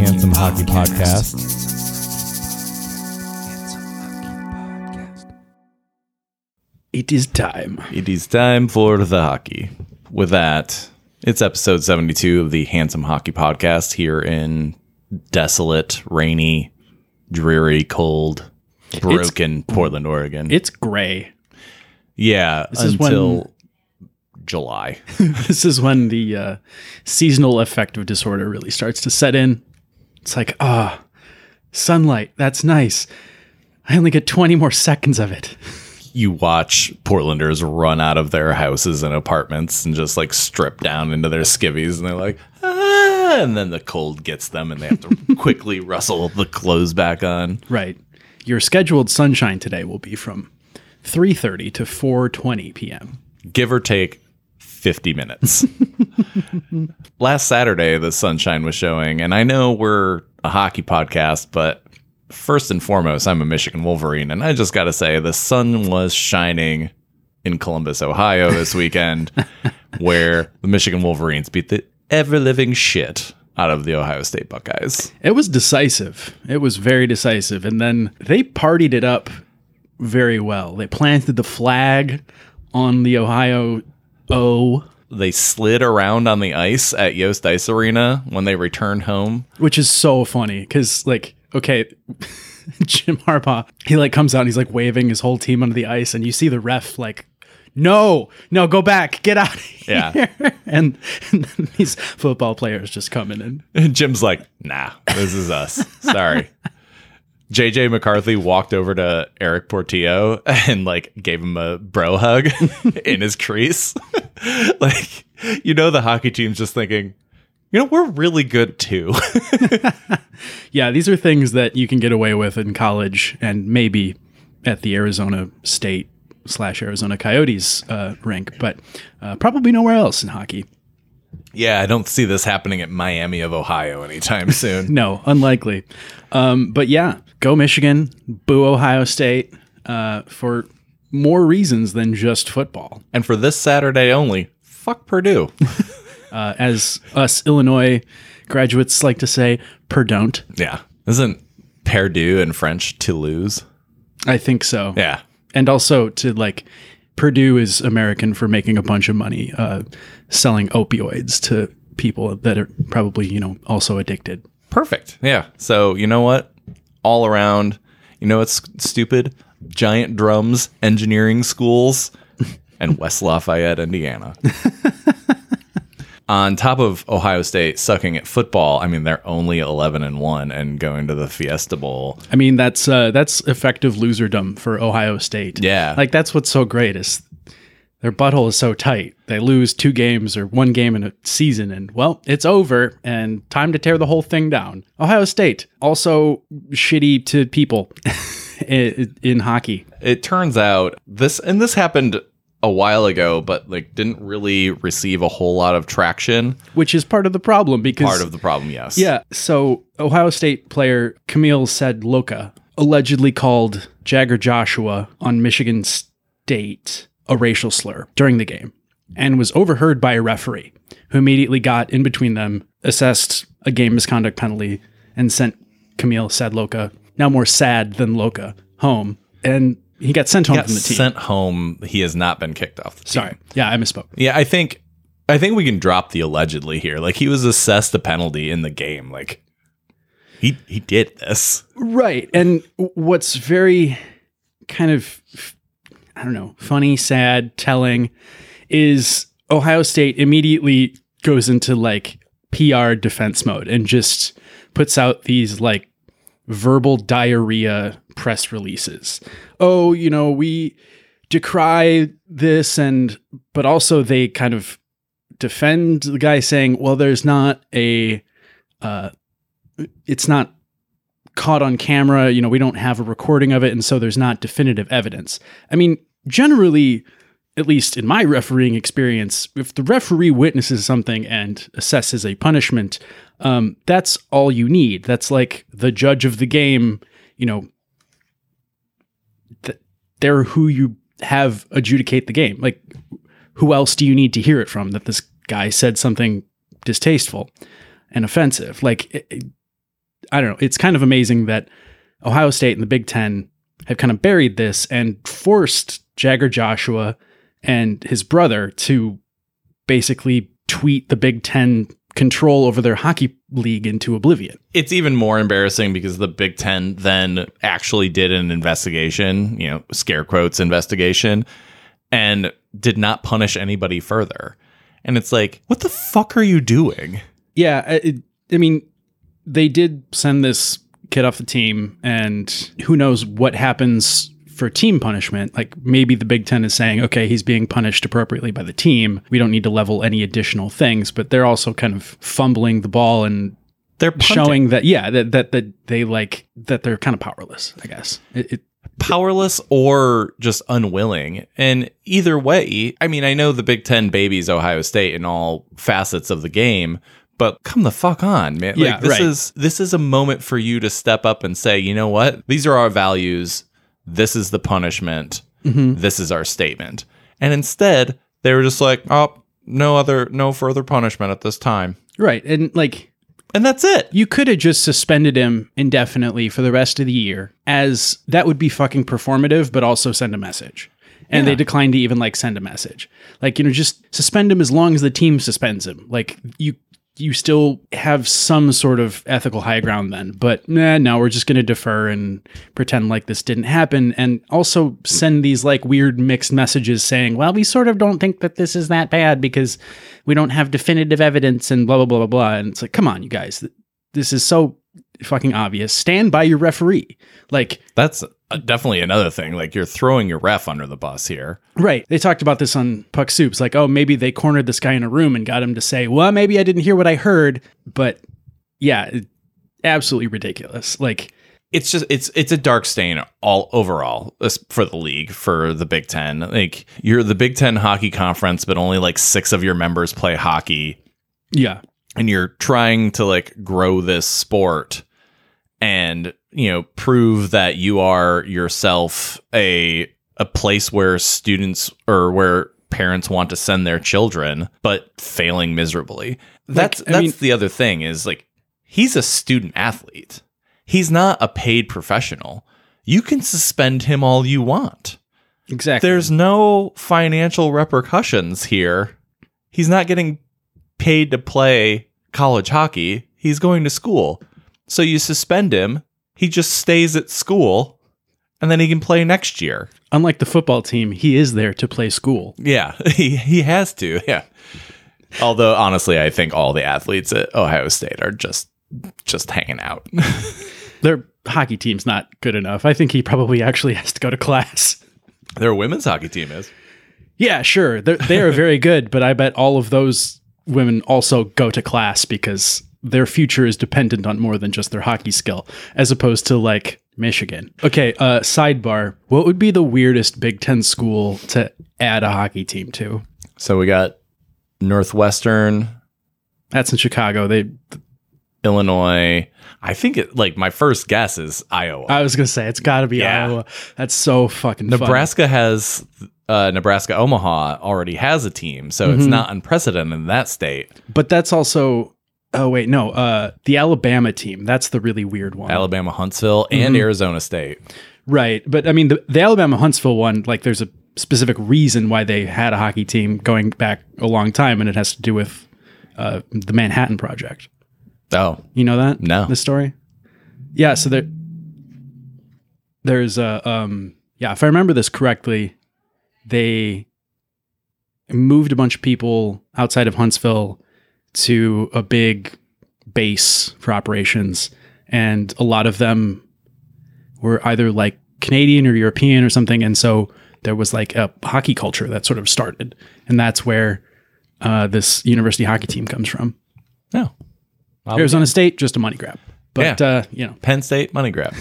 Handsome Hockey Podcast. It is time. It is time for the hockey. With that, it's episode 72 of the Handsome Hockey Podcast here in desolate, rainy, dreary, cold, broken Portland, Oregon. It's gray. yeah, this is when- until July. This is when the uh, seasonal affective disorder really starts to set in. It's like, ah, sunlight. That's nice. I only get 20 more seconds of it. you watch Portlanders run out of their houses and apartments and just like strip down into their skivvies and they're like, ah, and then the cold gets them and they have to quickly rustle the clothes back on. Right. Your scheduled sunshine today will be from 3:30 to 4:20 p.m. give or take 50 minutes. Last Saturday, the sunshine was showing, and I know we're a hockey podcast, but first and foremost, I'm a Michigan Wolverine, and I just got to say, the sun was shining in Columbus, Ohio this weekend, where the Michigan Wolverines beat the ever living shit out of the Ohio State Buckeyes. It was decisive. It was very decisive. And then they partied it up very well. They planted the flag on the Ohio O, They slid around on the ice at Yost Ice Arena when they returned home. which is so funny because, like, okay, Jim Harbaugh, he like comes out and he's like waving his whole team under the ice, and you see the ref like, no, no, go back, get out of here. Yeah. and, and then these football players just coming in. And Jim's like, nah, this is us. Sorry. JJ McCarthy walked over to Erik Portillo and like gave him a bro hug in his crease. like, you know, the hockey team's just thinking, you know, we're really good too. Yeah, these are things that you can get away with in college and maybe at the Arizona State slash Arizona Coyotes uh, rink, but uh, probably nowhere else in hockey. yeah, I don't see this happening at Miami of Ohio anytime soon. No, unlikely. Um, but yeah, go Michigan, boo Ohio State uh, for more reasons than just football. and for this Saturday only, fuck Purdue. Uh, as us Illinois graduates like to say, per don't. yeah. Isn't Perdue in French to lose? I think so. Yeah. and also to like Purdue is American for making a bunch of money uh, selling opioids to people that are probably you know also addicted. Perfect. Yeah. So you know what? All around, you know what's stupid? Giant drums, engineering schools, and West Lafayette, Indiana. On top of Ohio State sucking at football, I mean they're only eleven and one and going to the Fiesta Bowl. I mean that's uh, that's effective loserdom for Ohio State. Yeah. like that's what's so great is their butthole is so tight. They lose two games or one game in a season, and well, it's over and time to tear the whole thing down. Ohio State also shitty to people in, in hockey. It turns out this and this happened a while ago, but like didn't really receive a whole lot of traction. which is part of the problem because Part of the problem, yes. yeah. So Ohio State player Kamil Sadlocha allegedly called Jagger Joshua on Michigan State a racial slur during the game and was overheard by a referee who immediately got in between them, assessed a game misconduct penalty, and sent Kamil Sadlocha, now more sad than Loca, home. And he got sent home Got from the team. sent home. He has not been kicked off the team. Sorry. Yeah, I misspoke. Yeah, I think I think we can drop the allegedly here. Like he was assessed a penalty in the game. Like he he did this. Right. And what's very kind of, I don't know, funny, sad, telling is Ohio State immediately goes into like PR defense mode and just puts out these like verbal diarrhea press releases. Oh, you know, we decry this and but also they kind of defend the guy saying, well, there's not a uh it's not caught on camera. You know, we don't have a recording of it, and so there's not definitive evidence. I mean, generally, at least in my refereeing experience, if the referee witnesses something and assesses a punishment, um, that's all you need. That's like the judge of the game, you know, they're who you have adjudicate the game. Like, who else do you need to hear it from that this guy said something distasteful and offensive? Like, it- it- I don't know. It's kind of amazing that Ohio State and the Big Ten have kind of buried this and forced Jagger Joshua and his brother to basically tweet the Big Ten control over their hockey league into oblivion. It's even more embarrassing because the Big Ten then actually did an investigation, you know, scare quotes investigation, and did not punish anybody further. And it's like, what the fuck are you doing? Yeah, it, I mean, they did send this kid off the team, and who knows what happens for team punishment. Like maybe the Big Ten is saying, okay, he's being punished appropriately by the team. We don't need to level any additional things, but they're also kind of fumbling the ball and They're punting. showing that yeah that, that that they like that they're kind of powerless. I guess it, it powerless or just unwilling. And either way, I mean, I know the Big Ten babies Ohio State in all facets of the game, but come the fuck on, man. Yeah, like this right. is this is a moment for you to step up and say, you know what? These are our values. This is the punishment. Mm-hmm. This is our statement. And instead, they were just like, oh, no other, no further punishment at this time. right and like And that's it. You could have just suspended him indefinitely for the rest of the year, as that would be fucking performative, but also send a message. And they declined to even like send a message. Like, you know, just suspend him as long as the team suspends him. Like you you still have some sort of ethical high ground then. But nah, no, we're just gonna defer and pretend like this didn't happen. And also send these like weird mixed messages saying, well, we sort of don't think that this is that bad because we don't have definitive evidence and blah blah blah blah blah. And it's like, come on, you guys. This is so fucking obvious. Stand by your referee. Like, That's uh, definitely another thing. Like you're throwing your ref under the bus here. right. They talked about this on Puck Soups. Like, oh, maybe they cornered this guy in a room and got him to say, well, maybe I didn't hear what I heard. But yeah, absolutely ridiculous. Like, it's just it's it's a dark stain all overall for the league for the Big Ten. Like you're the Big Ten hockey conference, but only like six of your members play hockey, yeah. and you're trying to like grow this sport and you know prove that you are yourself a a place where students or where parents want to send their children, but failing miserably. That's I that's mean- the other thing is like he's a student athlete. He's not a paid professional. You can suspend him all you want. Exactly. There's no financial repercussions here. He's not getting paid to play college hockey. He's going to school. So you suspend him. He just stays at school and then he can play next year. Unlike the football team, he is there to play school. Yeah, he, he has to. Yeah. Although honestly, I think all the athletes at Ohio State are just just hanging out. Their hockey team's not good enough. I think he probably actually has to go to class. Their women's hockey team is. Yeah, sure. They're, they are very good, but I bet all of those women also go to class because their future is dependent on more than just their hockey skill, as opposed to like Michigan. Okay, uh, sidebar. What would be the weirdest Big Ten school to add a hockey team to? So we got Northwestern, That's in Chicago. They. Illinois. I think it like my first guess is Iowa. I was gonna say it's got to be Yeah. Iowa. That's so fucking funny. Nebraska has uh, Nebraska Omaha already has a team, so it's Mhm. not unprecedented in that state. but that's also. Oh wait, no. Uh, the Alabama team. That's the really weird one. Alabama Huntsville and Mhm. Arizona State. Right. But I mean, the, the Alabama Huntsville one, like, there's a specific reason why they had a hockey team going back a long time, and it has to do with uh, the Manhattan Project. Oh, You know that? No. The story? Yeah. So there, there's a, um, yeah, if I remember this correctly, they moved a bunch of people outside of Huntsville to a big base for operations, and a lot of them were either like Canadian or European or something, and so there was like a hockey culture that sort of started, and that's where uh, this university hockey team comes from. no. Arizona State, just a money grab, but Yeah. uh, you know, Penn State money grab.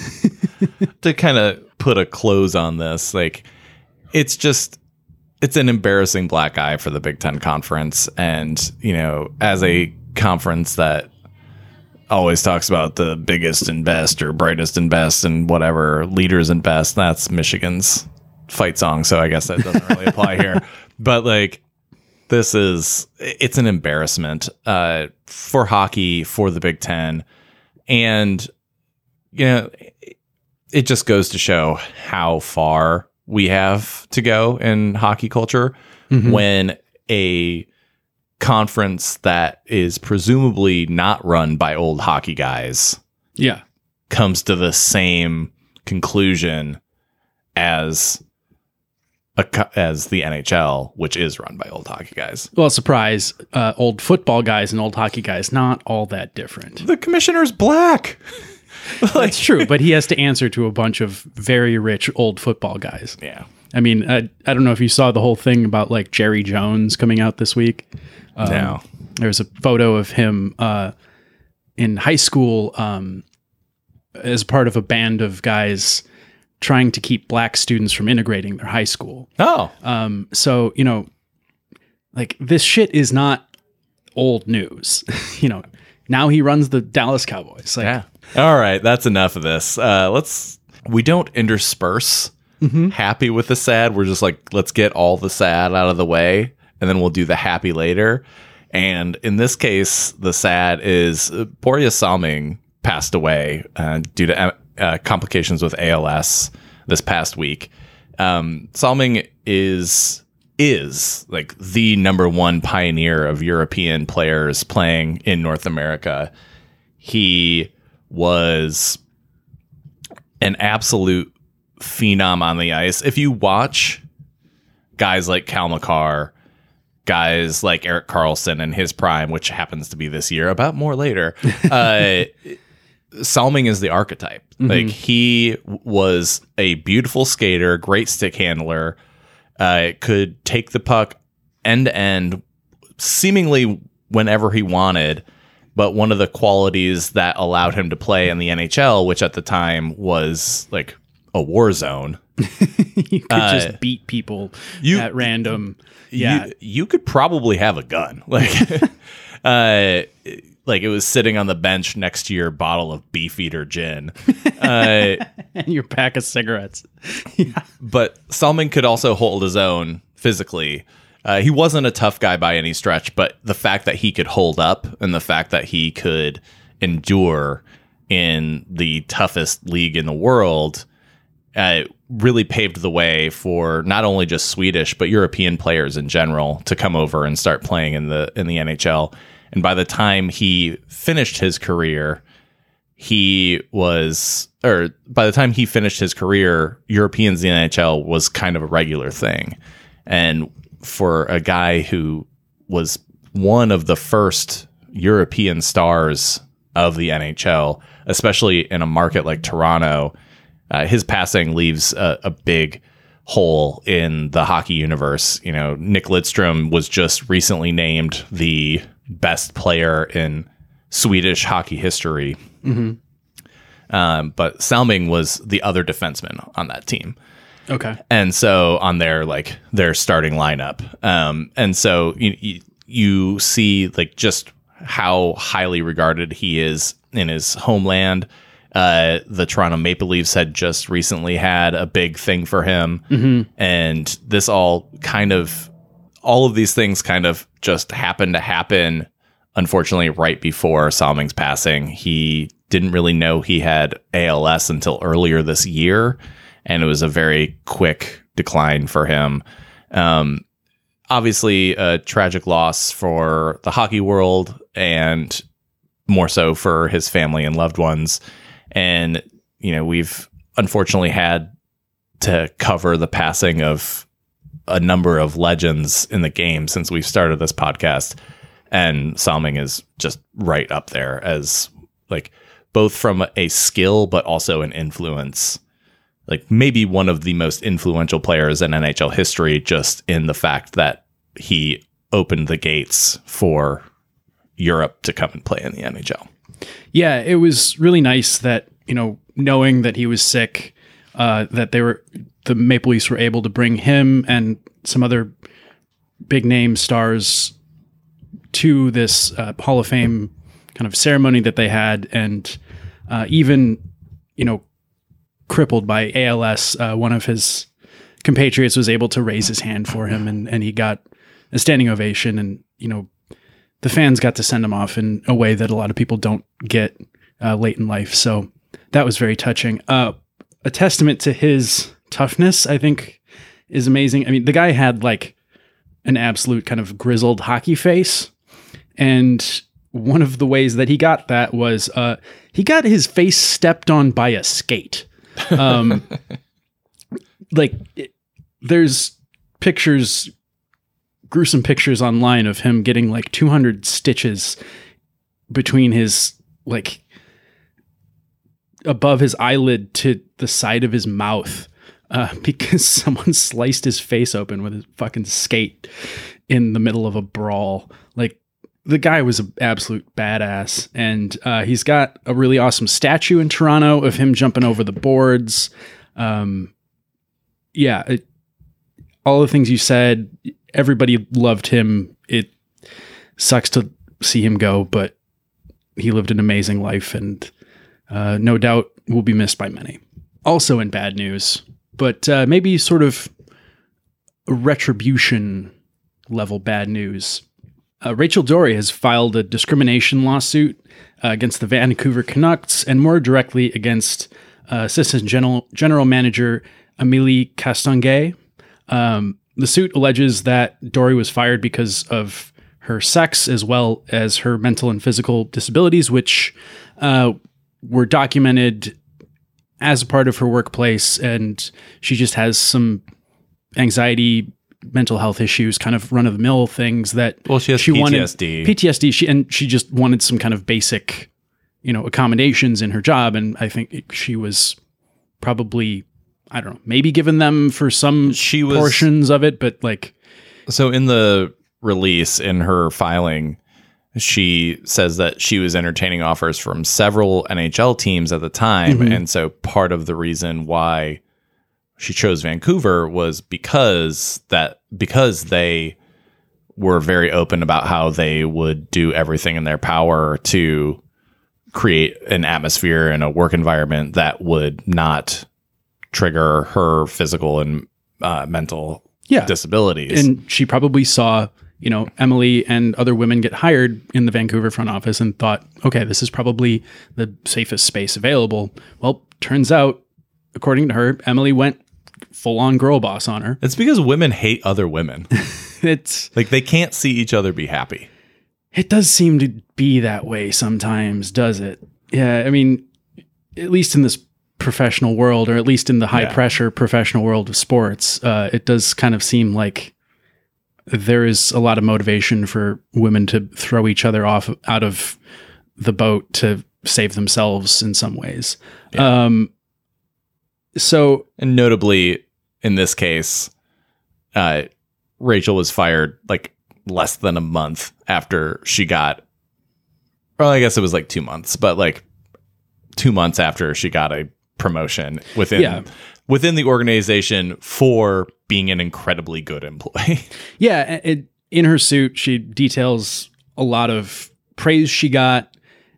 to kind of put a close on this, like it's just it's an embarrassing black eye for the Big Ten Conference. And, you know, as a conference that always talks about the biggest and best or brightest and best and whatever leaders and best, that's Michigan's fight song. So I guess that doesn't really apply here. But like, this is, it's an embarrassment uh, for hockey, for the Big Ten. And, you know, it just goes to show how far we have to go in hockey culture when a conference that is presumably not run by old hockey guys Yeah. comes to the same conclusion as a, as the NHL, which is run by old hockey guys. Well, surprise, uh, old football guys and old hockey guys, not all that different. The commissioner's black. That's true, but he has to answer to a bunch of very rich old football guys. Yeah. I mean, I, I don't know if you saw the whole thing about like Jerry Jones coming out this week. no. There's a photo of him uh, in high school um, as part of a band of guys trying to keep black students from integrating their high school. Oh. Um, so you know, like this shit is not old news. you know, now he runs the Dallas Cowboys. Like, Yeah. All right, that's enough of this. Uh, let's. We don't intersperse happy with the sad. We're just like, let's get all the sad out of the way, and then we'll do the happy later. And in this case, the sad is uh, Borje Salming passed away uh, due to uh, uh, complications with ALS this past week. Um, Salming is is like the number one pioneer of European players playing in North America he was an absolute phenom on the ice. If you watch guys like Cale Makar, guys like Erik Karlsson in his prime, which happens to be this year, about more later, uh, Salming is the archetype. Like he was a beautiful skater, great stick handler, uh, could take the puck end to end, seemingly whenever he wanted. But one of the qualities that allowed him to play in the NHL, which at the time was like a war zone, you could just beat people you- at random. Yeah, you, you could probably have a gun. Like, uh, like it was sitting on the bench next to your bottle of Beefeater gin. Uh, and your pack of cigarettes. but Salming could also hold his own physically. Uh, he wasn't a tough guy by any stretch, but the fact that he could hold up and the fact that he could endure in the toughest league in the world uh, really paved the way for not only just Swedish but European players in general to come over and start playing in the in the NHL. And by the time he finished his career, he was or by the time he finished his career, Europeans in the NHL was kind of a regular thing. And for a guy who was one of the first European stars of the NHL, especially in a market like Toronto, uh, his passing leaves a, a big hole in the hockey universe. You know, Nick Lidstrom was just recently named the best player in Swedish hockey history. Um, but Salming was the other defenseman on that team Okay. and so on their like their starting lineup. Um and so you, you you see like just how highly regarded he is in his homeland. Uh the Toronto Maple Leafs had just recently had a big thing for him. And this all kind of all of these things kind of just happened to happen unfortunately right before Salming's passing. He didn't really know he had ALS until earlier this year and it was a very quick decline for him. Um, obviously, a tragic loss for the hockey world and more so for his family and loved ones. And, you know, we've unfortunately had to cover the passing of a number of legends in the game since we've started this podcast. And Salming is just right up there as like both from a skill but also an influence like maybe one of the most influential players in NHL history, just in the fact that he opened the gates for Europe to come and play in the NHL. Yeah, it was really nice that you know knowing that he was sick, uh, that they were the Maple Leafs were able to bring him and some other big name stars to this uh, Hall of Fame kind of ceremony that they had, and uh, even you know crippled by ALS, uh, one of his compatriots was able to raise his hand for him, and and he got a standing ovation, and you know the fans got to send him off in a way that a lot of people don't get uh, late in life. So that was very touching. Uh, a testament to his toughness, I think, is amazing. I mean, the guy had like an absolute kind of grizzled hockey face, and one of the ways that he got that was uh, he got his face stepped on by a skate. Um, like, it, there's pictures, gruesome pictures online of him getting like 200 stitches between his like above his eyelid to the side of his mouth uh, because someone sliced his face open with a fucking skate in the middle of a brawl. The guy was an absolute badass, and uh, he's got a really awesome statue in Toronto of him jumping over the boards. Um, yeah, it, all the things you said, everybody loved him. It sucks to see him go, but he lived an amazing life, and uh, no doubt will be missed by many. Also, in bad news, but uh, maybe sort of retribution level bad news. Uh, Rachel Doerrie has filed a discrimination lawsuit uh, against the Vancouver Canucks and more directly against uh, Assistant General, General Manager Amelie Castonguay. Um, the suit alleges that Doerrie was fired because of her sex as well as her mental and physical disabilities, which uh, were documented as a part of her workplace. And she just has some anxiety, mental health issues, kind of run of the mill things that Well, she has wanted PTSD. PTSD. She and she just wanted some kind of basic, you know, accommodations in her job, and I think it- she was probably, I don't know, maybe given them for some She was- portions of it, but like, So in the release in her filing, she says that she was entertaining offers from several NHL teams at the time, mm-hmm. and so part of the reason why she chose Vancouver was because that because they were very open about how they would do everything in their power to create an atmosphere and a work environment that would not trigger her physical and uh, mental yeah, disabilities. and she probably saw you know Emily and other women get hired in the Vancouver front office and thought, okay, this is probably the safest space available. Well, turns out, according to her, Emily went full on girl boss on her. It's because women hate other women. It's like they can't see each other be happy. it does seem to be that way sometimes, does it? Yeah, I mean, at least in this professional world, or at least in the high Yeah. pressure professional world of sports, uh, it does kind of seem like there is a lot of motivation for women to throw each other off out of the boat to save themselves in some ways. Um, so And notably, in this case, uh, Rachel was fired like less than a month after she got. Well, I guess it was like two months, but like two months after she got a promotion within Yeah. within the organization for being an incredibly good employee. Yeah, it, in her suit, she details a lot of praise she got,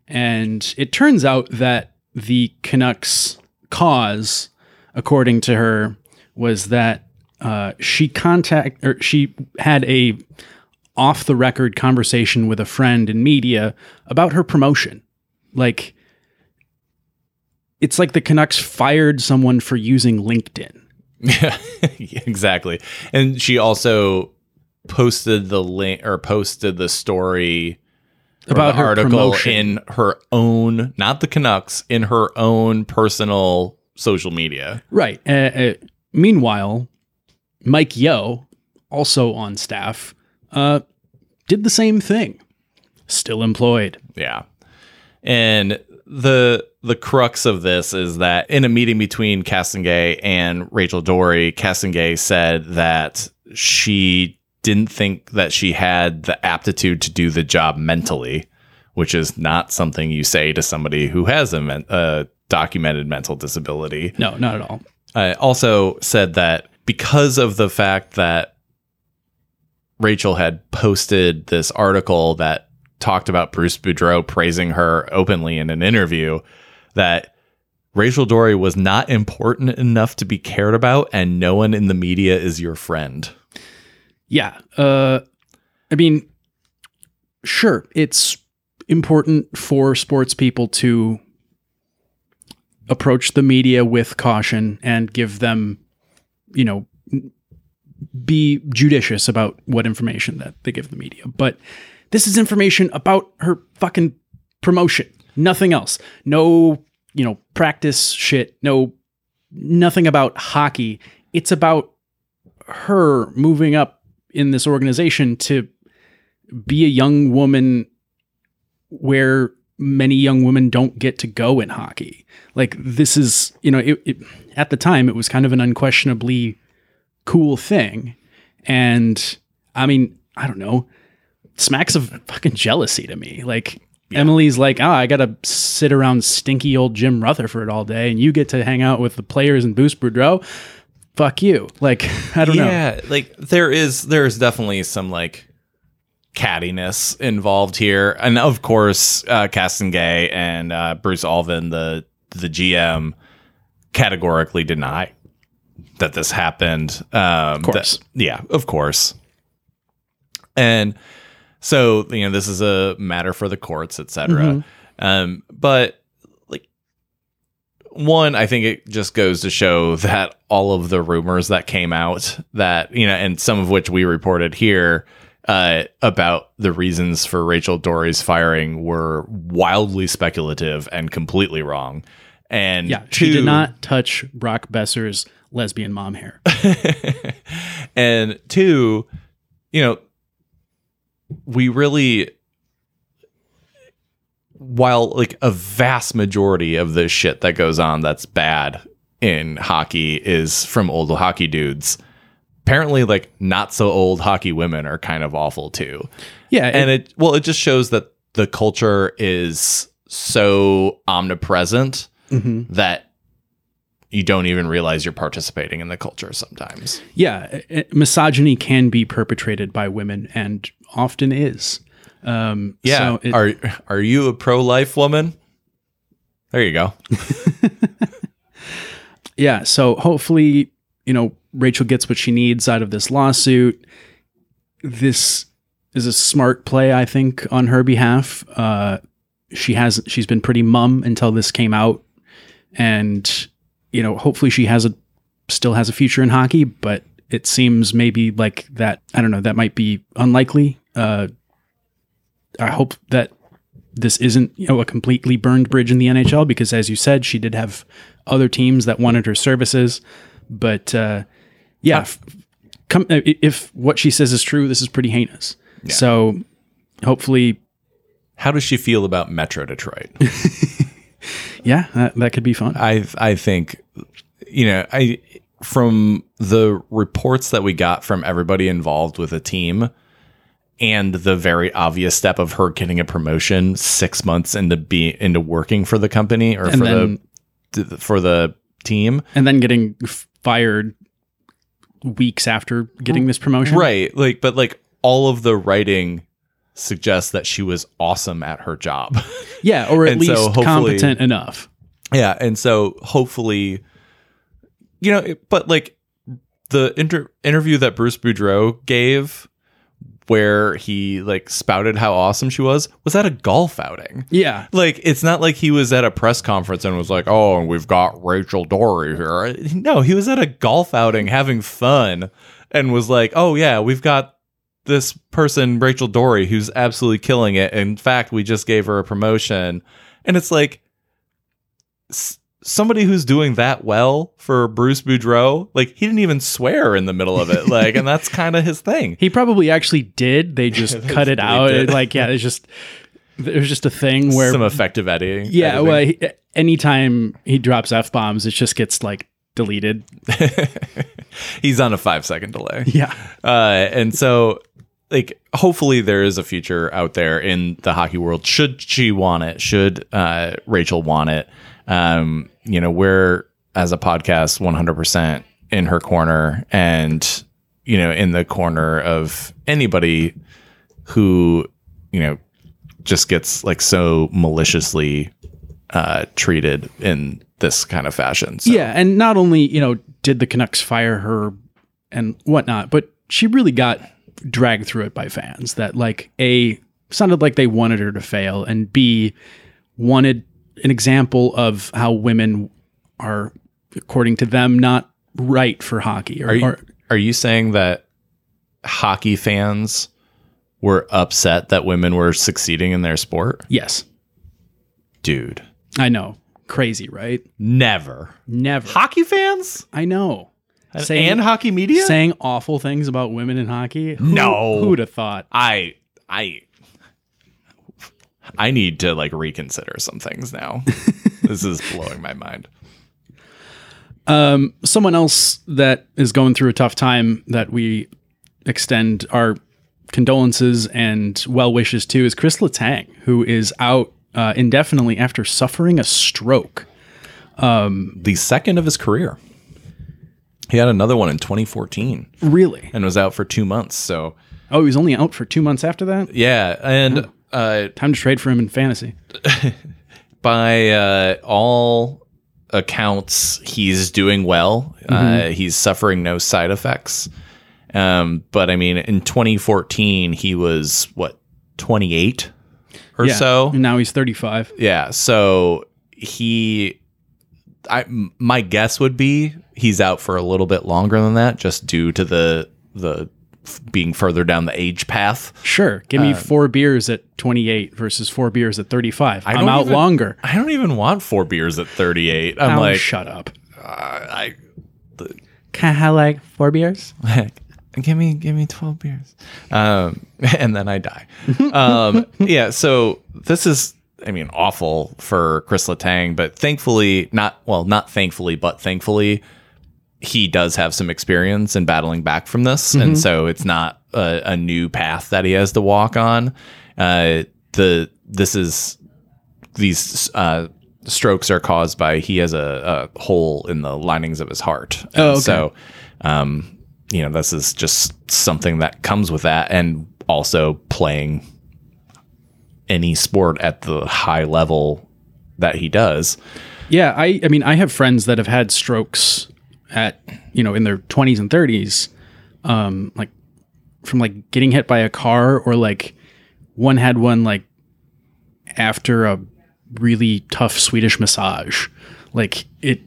and it turns out that the Canucks' cause, according to her, was that uh, she contact or she had a off the record conversation with a friend in media about her promotion, like. It's like the Canucks fired someone for using LinkedIn. Yeah, exactly. And she also posted the link or posted the story About the her article promotion. in her own, not the Canucks, in her own personal social media. Right. Uh, uh, meanwhile, Mike Yo, also on staff, uh, did the same thing. Still employed. Yeah. And the the crux of this is that in a meeting between Castonguay and Rachel Doerrie, Castonguay said that she didn't think that she had the aptitude to do the job mentally, which is not something you say to somebody who has a, men- a documented mental disability. No, not at all. uh, also said that because of the fact that Rachel had posted this article that talked about Bruce Boudreau praising her openly in an interview, that Rachel Doerrie was not important enough to be cared about, and no one in the media is your friend. Yeah. Uh, I mean, sure, it's important for sports people to approach the media with caution and give them, you know, be judicious about what information that they give the media. But this is information about her fucking promotion. Nothing else. No, you know, practice shit. No, nothing about hockey. It's about her moving up in this organization to be a young woman where many young women don't get to go in hockey. Like this is, you know, it, it, at the time it was kind of an unquestionably cool thing, and I mean, I don't know, smacks of fucking jealousy to me. Like Emily's like, ah, I gotta sit around stinky old Jim Rutherford all day, and you get to hang out with the players and Bruce Boudreau. Fuck you. Like, I don't know. yeah, like there is there is definitely some like cattiness involved here, and of course, uh, Castonguay and uh, Bruce Allvin, the the GM, categorically deny that this happened. Um, of course. yeah, of course. And so you know, this is a matter for the courts, etc. Um, but like one, I think it just goes to show that all of the rumors that came out that, you know, and some of which we reported here uh, about the reasons for Rachel Doerrie's firing were wildly speculative and completely wrong. And Yeah, she did not touch Brock Boeser's lesbian mom hair. and two, you know, we really, while like a vast majority of the shit that goes on that's bad in hockey is from old hockey dudes, apparently, like not so old hockey women are kind of awful too. Yeah, And it, well, it just shows that the culture is so omnipresent Mm-hmm. that you don't even realize you're participating in the culture sometimes. yeah, misogyny can be perpetrated by women and often is. Um, Yeah. so it- are are you a pro life woman? There you go. yeah. So hopefully, you know, Rachel gets what she needs out of this lawsuit. This is a smart play, I think, on her behalf. Uh, she has she's been pretty mum until this came out, and you know, hopefully, she has a still has a future in hockey. But it seems maybe like that. I don't know. That might be unlikely. Uh, I hope that this isn't you know a completely burned bridge in the NHL because as you said she did have other teams that wanted her services but uh, yeah f- come uh, if what she says is true this is pretty heinous so hopefully How does she feel about Metro Detroit? yeah that, that could be fun I I think you know, I from the reports that we got from everybody involved with a team and the very obvious step of her getting a promotion 6 months into be into working for the company or And for then- the for the team. and then getting fired weeks after getting mm. this promotion Right. Like, but like all of the writing suggests that she was awesome at her job. yeah or at And so least competent enough yeah. And so hopefully, you know, but like the inter- interview that Bruce Boudreau gave where he like spouted how awesome she was was at a golf outing. yeah Like it's not like he was at a press conference and was like, "Oh, and we've got Rachel Doerrie here." No, he was at a golf outing having fun and was like, "Oh yeah, we've got this person Rachel Doerrie who's absolutely killing it. In fact, we just gave her a promotion." And it's like s- somebody who's doing that well for Bruce Boudreau, like he didn't even swear in the middle of it. Like and that's kind of his thing. He probably actually did. They just cut it out. did. Like, yeah, it's just there's just a thing where Some effective editing. yeah, editing. well, he, anytime he drops f bombs, it just gets like deleted. He's on a 5 second delay. Yeah, Uh, and so, like, hopefully there is a future out there in the hockey world. Should she want it? Should uh, Rachel want it? Um, you know, we're as a podcast 100% in her corner and you know in the corner of anybody who you know just gets like so maliciously uh treated in this kind of fashion so, Yeah, and not only you know did the Canucks fire her and whatnot, but she really got dragged through it by fans that like a sounded like they wanted her to fail, and b wanted an example of how women are, according to them, not right for hockey. Or, are you or are you saying that hockey fans were upset that women were succeeding in their sport yes, dude I know, crazy, right? never Never. hockey fans I know. and hockey media saying awful things about women in hockey. Who, No. who would have thought? I I I need to like reconsider some things now. this is blowing my mind. Um, someone else that is going through a tough time that we extend our condolences and well wishes to is Chris Letang, who is out uh, indefinitely after suffering a stroke. The second of his career. He had another one in 2014 Really? and was out for 2 months. So, Oh, he was only out for two months after that. yeah, and uh Time to trade for him in fantasy. by uh, all accounts, he's doing well. Uh, he's suffering no side effects. Um, but I mean, in 2014, he was what 28 or Yeah. so. And now he's 35. Yeah. So he, I my guess would be he's out for a little bit longer than that, just due to the the being further down the age path. Sure. Give me four beers at 28 versus four beers at 35. I'm out even- longer. I don't even want four beers at 38. I'm Oh, like, shut up. I, Can I have like four beers? give me give me 12 beers um and then i die um yeah so this is i mean awful for chris letang but thankfully not well not thankfully but thankfully he does have some experience in battling back from this and so it's not a, a new path that he has to walk on. Uh the this is these uh strokes are caused by he has a, a hole in the linings of his heart. And Oh, okay. so um you know this is just something that comes with that and also playing any sport at the high level that he does. Yeah, I I mean I have friends that have had strokes at you know in their 20s and 30s um like from like getting hit by a car or like one had one like after a really tough Swedish massage. Like it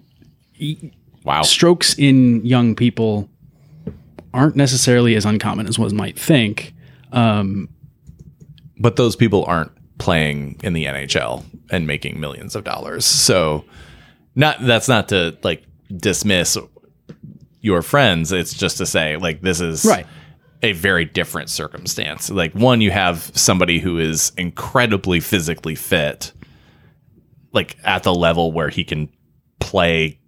wow strokes in young people aren't necessarily as uncommon as one might think. but those people aren't playing in the NHL and making millions of dollars. So not that's not to like dismiss your friends. It's just to say like this is Right. a very different circumstance. Like one, you have somebody who is incredibly physically fit, like at the level where he can play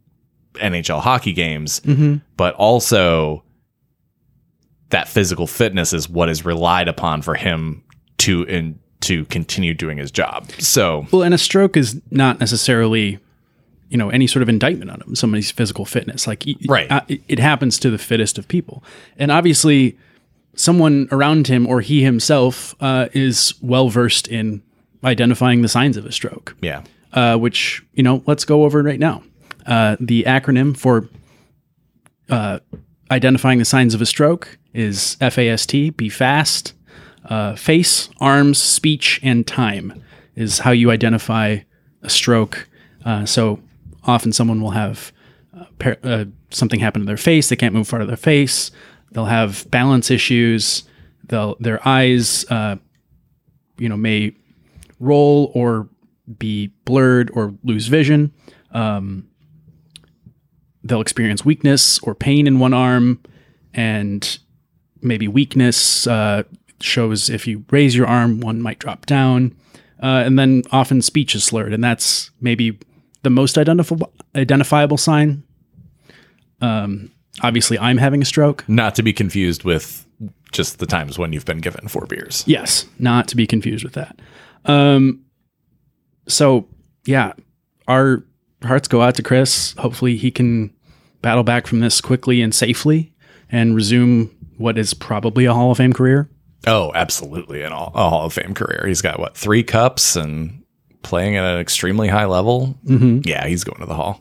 NHL hockey games, mm-hmm. but also that physical fitness is what is relied upon for him to in, to continue doing his job. So Well, and a stroke is not necessarily, you know, any sort of indictment on him, somebody's physical fitness. Like, Right. uh, it, it happens to the fittest of people, and obviously, someone around him or he himself uh, is well versed in identifying the signs of a stroke. yeah, Uh, which you know, let's go over right now. Uh, the acronym for uh, identifying the signs of a stroke is FAST. Be fast. Uh, face, arms, speech, and time is how you identify a stroke. Uh, so often someone will have uh, par- uh, something happen to their face; they can't move part of their face. They'll have balance issues. They'll their eyes, uh, you know, may roll or be blurred or lose vision. Um, they'll experience weakness or pain in one arm, and maybe weakness uh, shows if you raise your arm, one might drop down. Uh, and then often speech is slurred, and that's maybe the most identifiable identifiable sign. Um, obviously, I'm having a stroke. not to be confused with just the times when you've been given four beers. Yes, not to be confused with that. Um, so yeah, our hearts go out to Chris. Hopefully, he can battle back from this quickly and safely and resume what is probably a Hall of Fame career. Oh, absolutely, an all, a Hall of Fame career. He's got what three cups and playing at an extremely high level. Mm-hmm. Yeah, he's going to the Hall.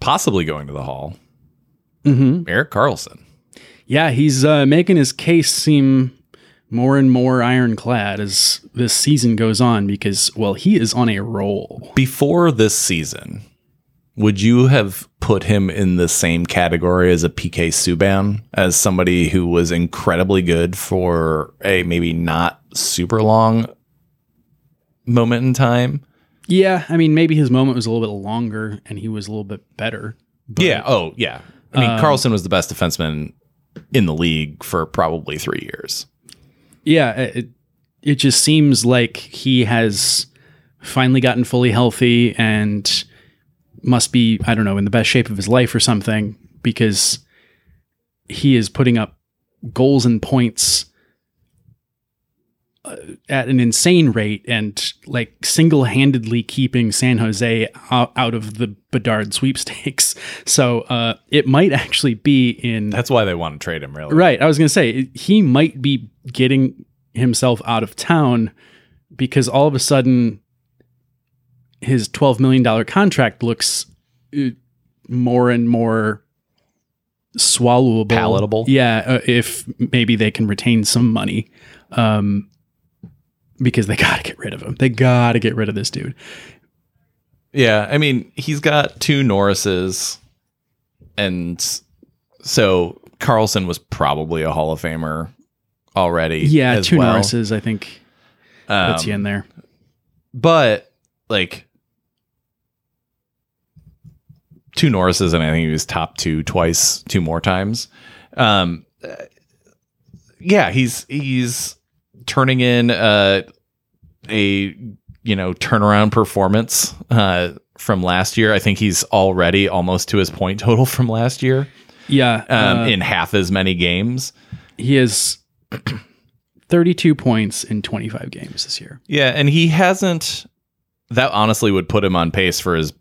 Possibly going to the Hall. Mm-hmm. Erik Karlsson. Yeah, he's uh, making his case seem more and more ironclad as this season goes on because, well, he is on a roll. Before this season, would you have put him in the same category as a PK Subban as somebody who was incredibly good for a maybe not super long moment in time? Yeah, I mean, maybe his moment was a little bit longer and he was a little bit better. But yeah. Oh, yeah. I mean, um, Karlsson was the best defenseman in the league for probably three years. yeah, it, it just seems like he has finally gotten fully healthy and must be, I don't know, in the best shape of his life or something because he is putting up goals and points uh, at an insane rate and like single-handedly keeping San Jose out, out of the Bedard sweepstakes. So uh, it might actually be in That's why they want to trade him, really. Right. I was going to say he might be getting himself out of town because all of a sudden his $12 million contract looks uh, more and more swallowable. Palatable. Yeah. Uh, if maybe they can retain some money. Um, because they got to get rid of him. They got to get rid of this dude. Yeah, I mean, he's got two Norrises, and so Karlsson was probably a Hall of Famer already. Yeah. two well. Norrises, I think, puts you in there. but like two Norrises, and I think he was top two twice, two more times. Um, yeah, he's he's turning in uh, a you know turnaround performance uh, from last year. I think he's already almost to his point total from last year Yeah. um, uh, in half as many games. he has 32 points in 25 games this year. Yeah, and he hasn't. That honestly would put him on pace for his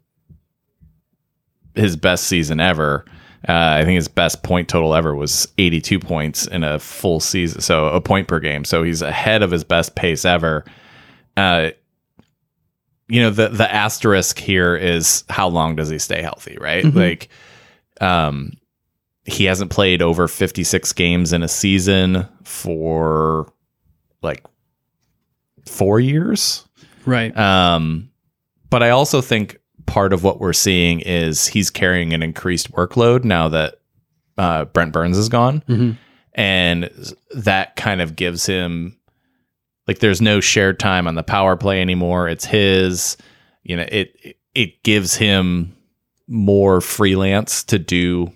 his best season ever. Uh, I think his best point total ever was 82 points in a full season, so a point per game. So he's ahead of his best pace ever. Uh, you know the the asterisk here is how long does he stay healthy, right? Like, um, he hasn't played over 56 games in a season for like four years. Right. Um, but I also think part of what we're seeing is he's carrying an increased workload now that uh, Brent Burns is gone, Mhm. and that kind of gives him like there's no shared time on the power play anymore. It's his. You know, it it gives him more freelance to do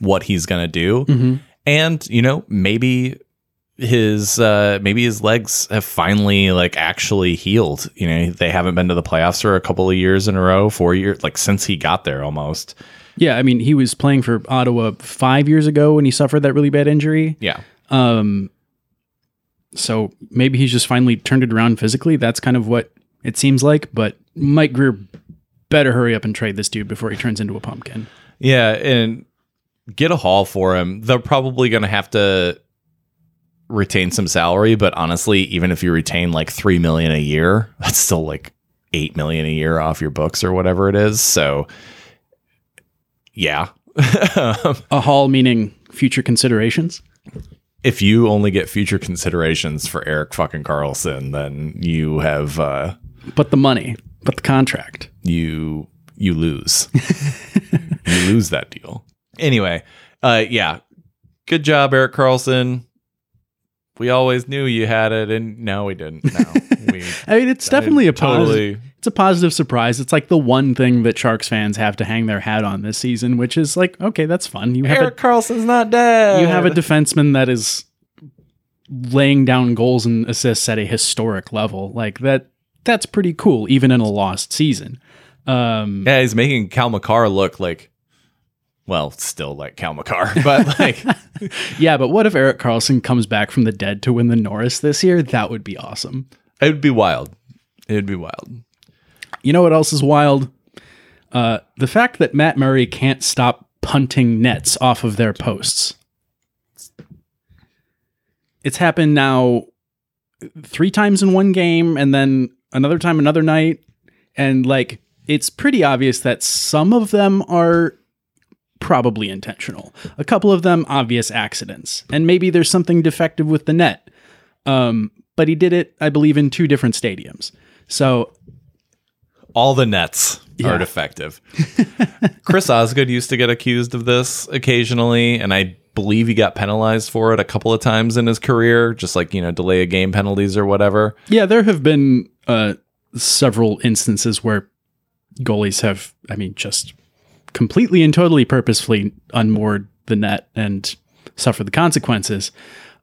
what he's gonna do, Mhm. and you know maybe his uh maybe his legs have finally like actually healed you know they haven't been to the playoffs for a couple of years in a row four years like since he got there almost Yeah, I mean, he was playing for Ottawa five years ago when he suffered that really bad injury. yeah Um, so maybe he's just finally turned it around physically. That's kind of what it seems like. But Mike Grier better hurry up and trade this dude before he turns into a pumpkin. yeah and get a haul for him they're probably gonna have to retain some salary but honestly even if you retain like three million a year that's still like eight million a year off your books or whatever it is so yeah A haul meaning future considerations. if you only get future considerations for Erik fucking Karlsson, then you have uh, But the money, but the contract. you you lose. you lose that deal. Anyway, uh, yeah, good job, Erik Karlsson. We always knew you had it, and no, we didn't. No, we I mean, it's definitely a positive. totally. It's a positive surprise. It's like the one thing that Sharks fans have to hang their hat on this season, which is like, okay, that's fun. You have Erik Karlsson's not dead. a you have a defenseman that is laying down goals and assists at a historic level. Like that. That's pretty cool, even in a lost season. Um, yeah, he's making Cale Makar look like, well, still like Cale Makar, but like. yeah, but what if Erik Karlsson comes back from the dead to win the Norris this year? That would be awesome. It would be wild. It'd be wild. You know what else is wild? Uh, the fact that Matt Murray can't stop punting nets off of their posts. It's happened now three times in one game and then another time another night. And like, it's pretty obvious that some of them are probably intentional. A couple of them obvious accidents. And maybe there's something defective with the net. Um, but he did it, I believe, in two different stadiums. So All the nets Yeah. are defective. Chris Osgood used to get accused of this occasionally, and I believe he got penalized for it a couple of times in his career, just like, you know, delay a game penalties or whatever. Yeah, there have been uh, several instances where goalies have, I mean, just completely and totally purposefully unmoored the net and suffer the consequences.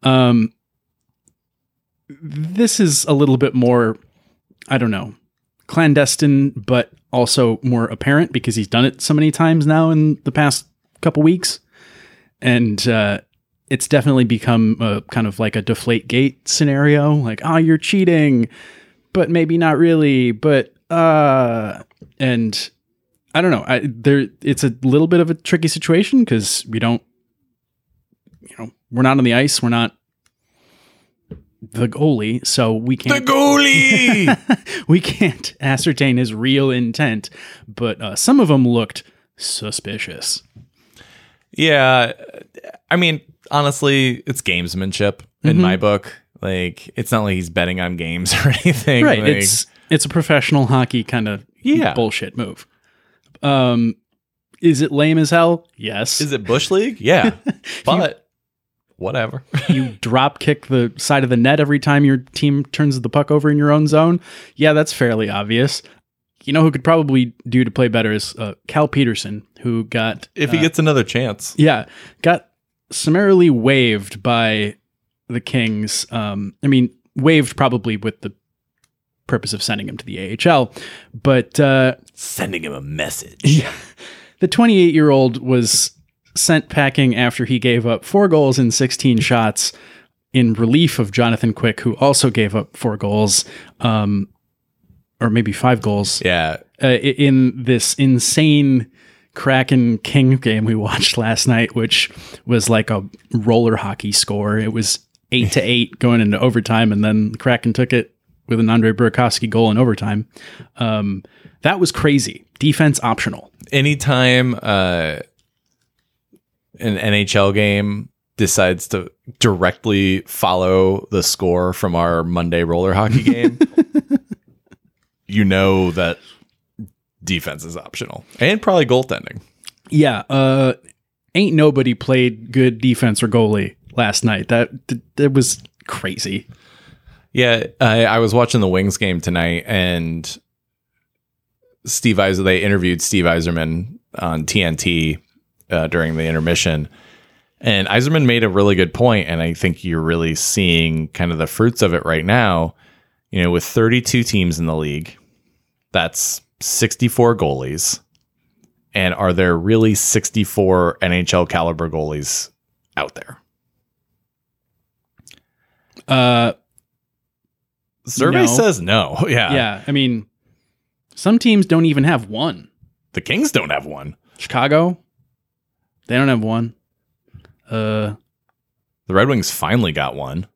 Um, this is a little bit more, I don't know, clandestine, but also more apparent because he's done it so many times now in the past couple weeks. And uh, it's definitely become a kind of like a deflate gate scenario like oh you're cheating but maybe not really but uh and i don't know I, there it's a little bit of a tricky situation because we don't you know we're not on the ice we're not the goalie so we can't The goalie! we can't ascertain his real intent but uh, some of them looked suspicious yeah. I mean, honestly, it's gamesmanship in Mm-hmm. my book. Like, it's not like he's betting on games or anything. right Like, it's it's a professional hockey kind of Yeah. bullshit move um is it lame as hell yes is it Bush League? Yeah. but whatever. you drop kick the side of the net every time your team turns the puck over in your own zone yeah that's fairly obvious you know who could probably do to play better is uh, cal petersen who got if he uh, gets another chance. yeah got summarily waived by the kings um i mean waived probably with the purpose of sending him to the ahl but uh Sending him a message. Yeah. The 28 year old was sent packing after he gave up four goals in 16 shots in relief of Jonathan Quick, who also gave up four goals, um, or maybe five goals, Yeah. uh, in this insane Kraken King game we watched last night, which was like a roller hockey score. It was eight to eight going into overtime, and then Kraken took it with an Andre Burakovsky goal in overtime. Um, that was crazy. Defense optional. anytime uh, an NHL game decides to directly follow the score from our Monday roller hockey game, you know that defense is optional and probably goaltending. Yeah, uh, ain't nobody played good defense or goalie last night. That that was crazy. Yeah, I, I was watching the Wings game tonight, and Steve Eiser. They interviewed Steve Yzerman on TNT uh, during the intermission, and Yzerman made a really good point, and I think you're really seeing kind of the fruits of it right now. You know, with 32 teams in the league, that's 64 goalies, and are there really 64 NHL caliber goalies out there? Uh, Survey No. says no. Yeah, yeah, I mean, some teams don't even have one. the Kings don't have one. Chicago, they don't have one. Uh, The Red Wings finally got one.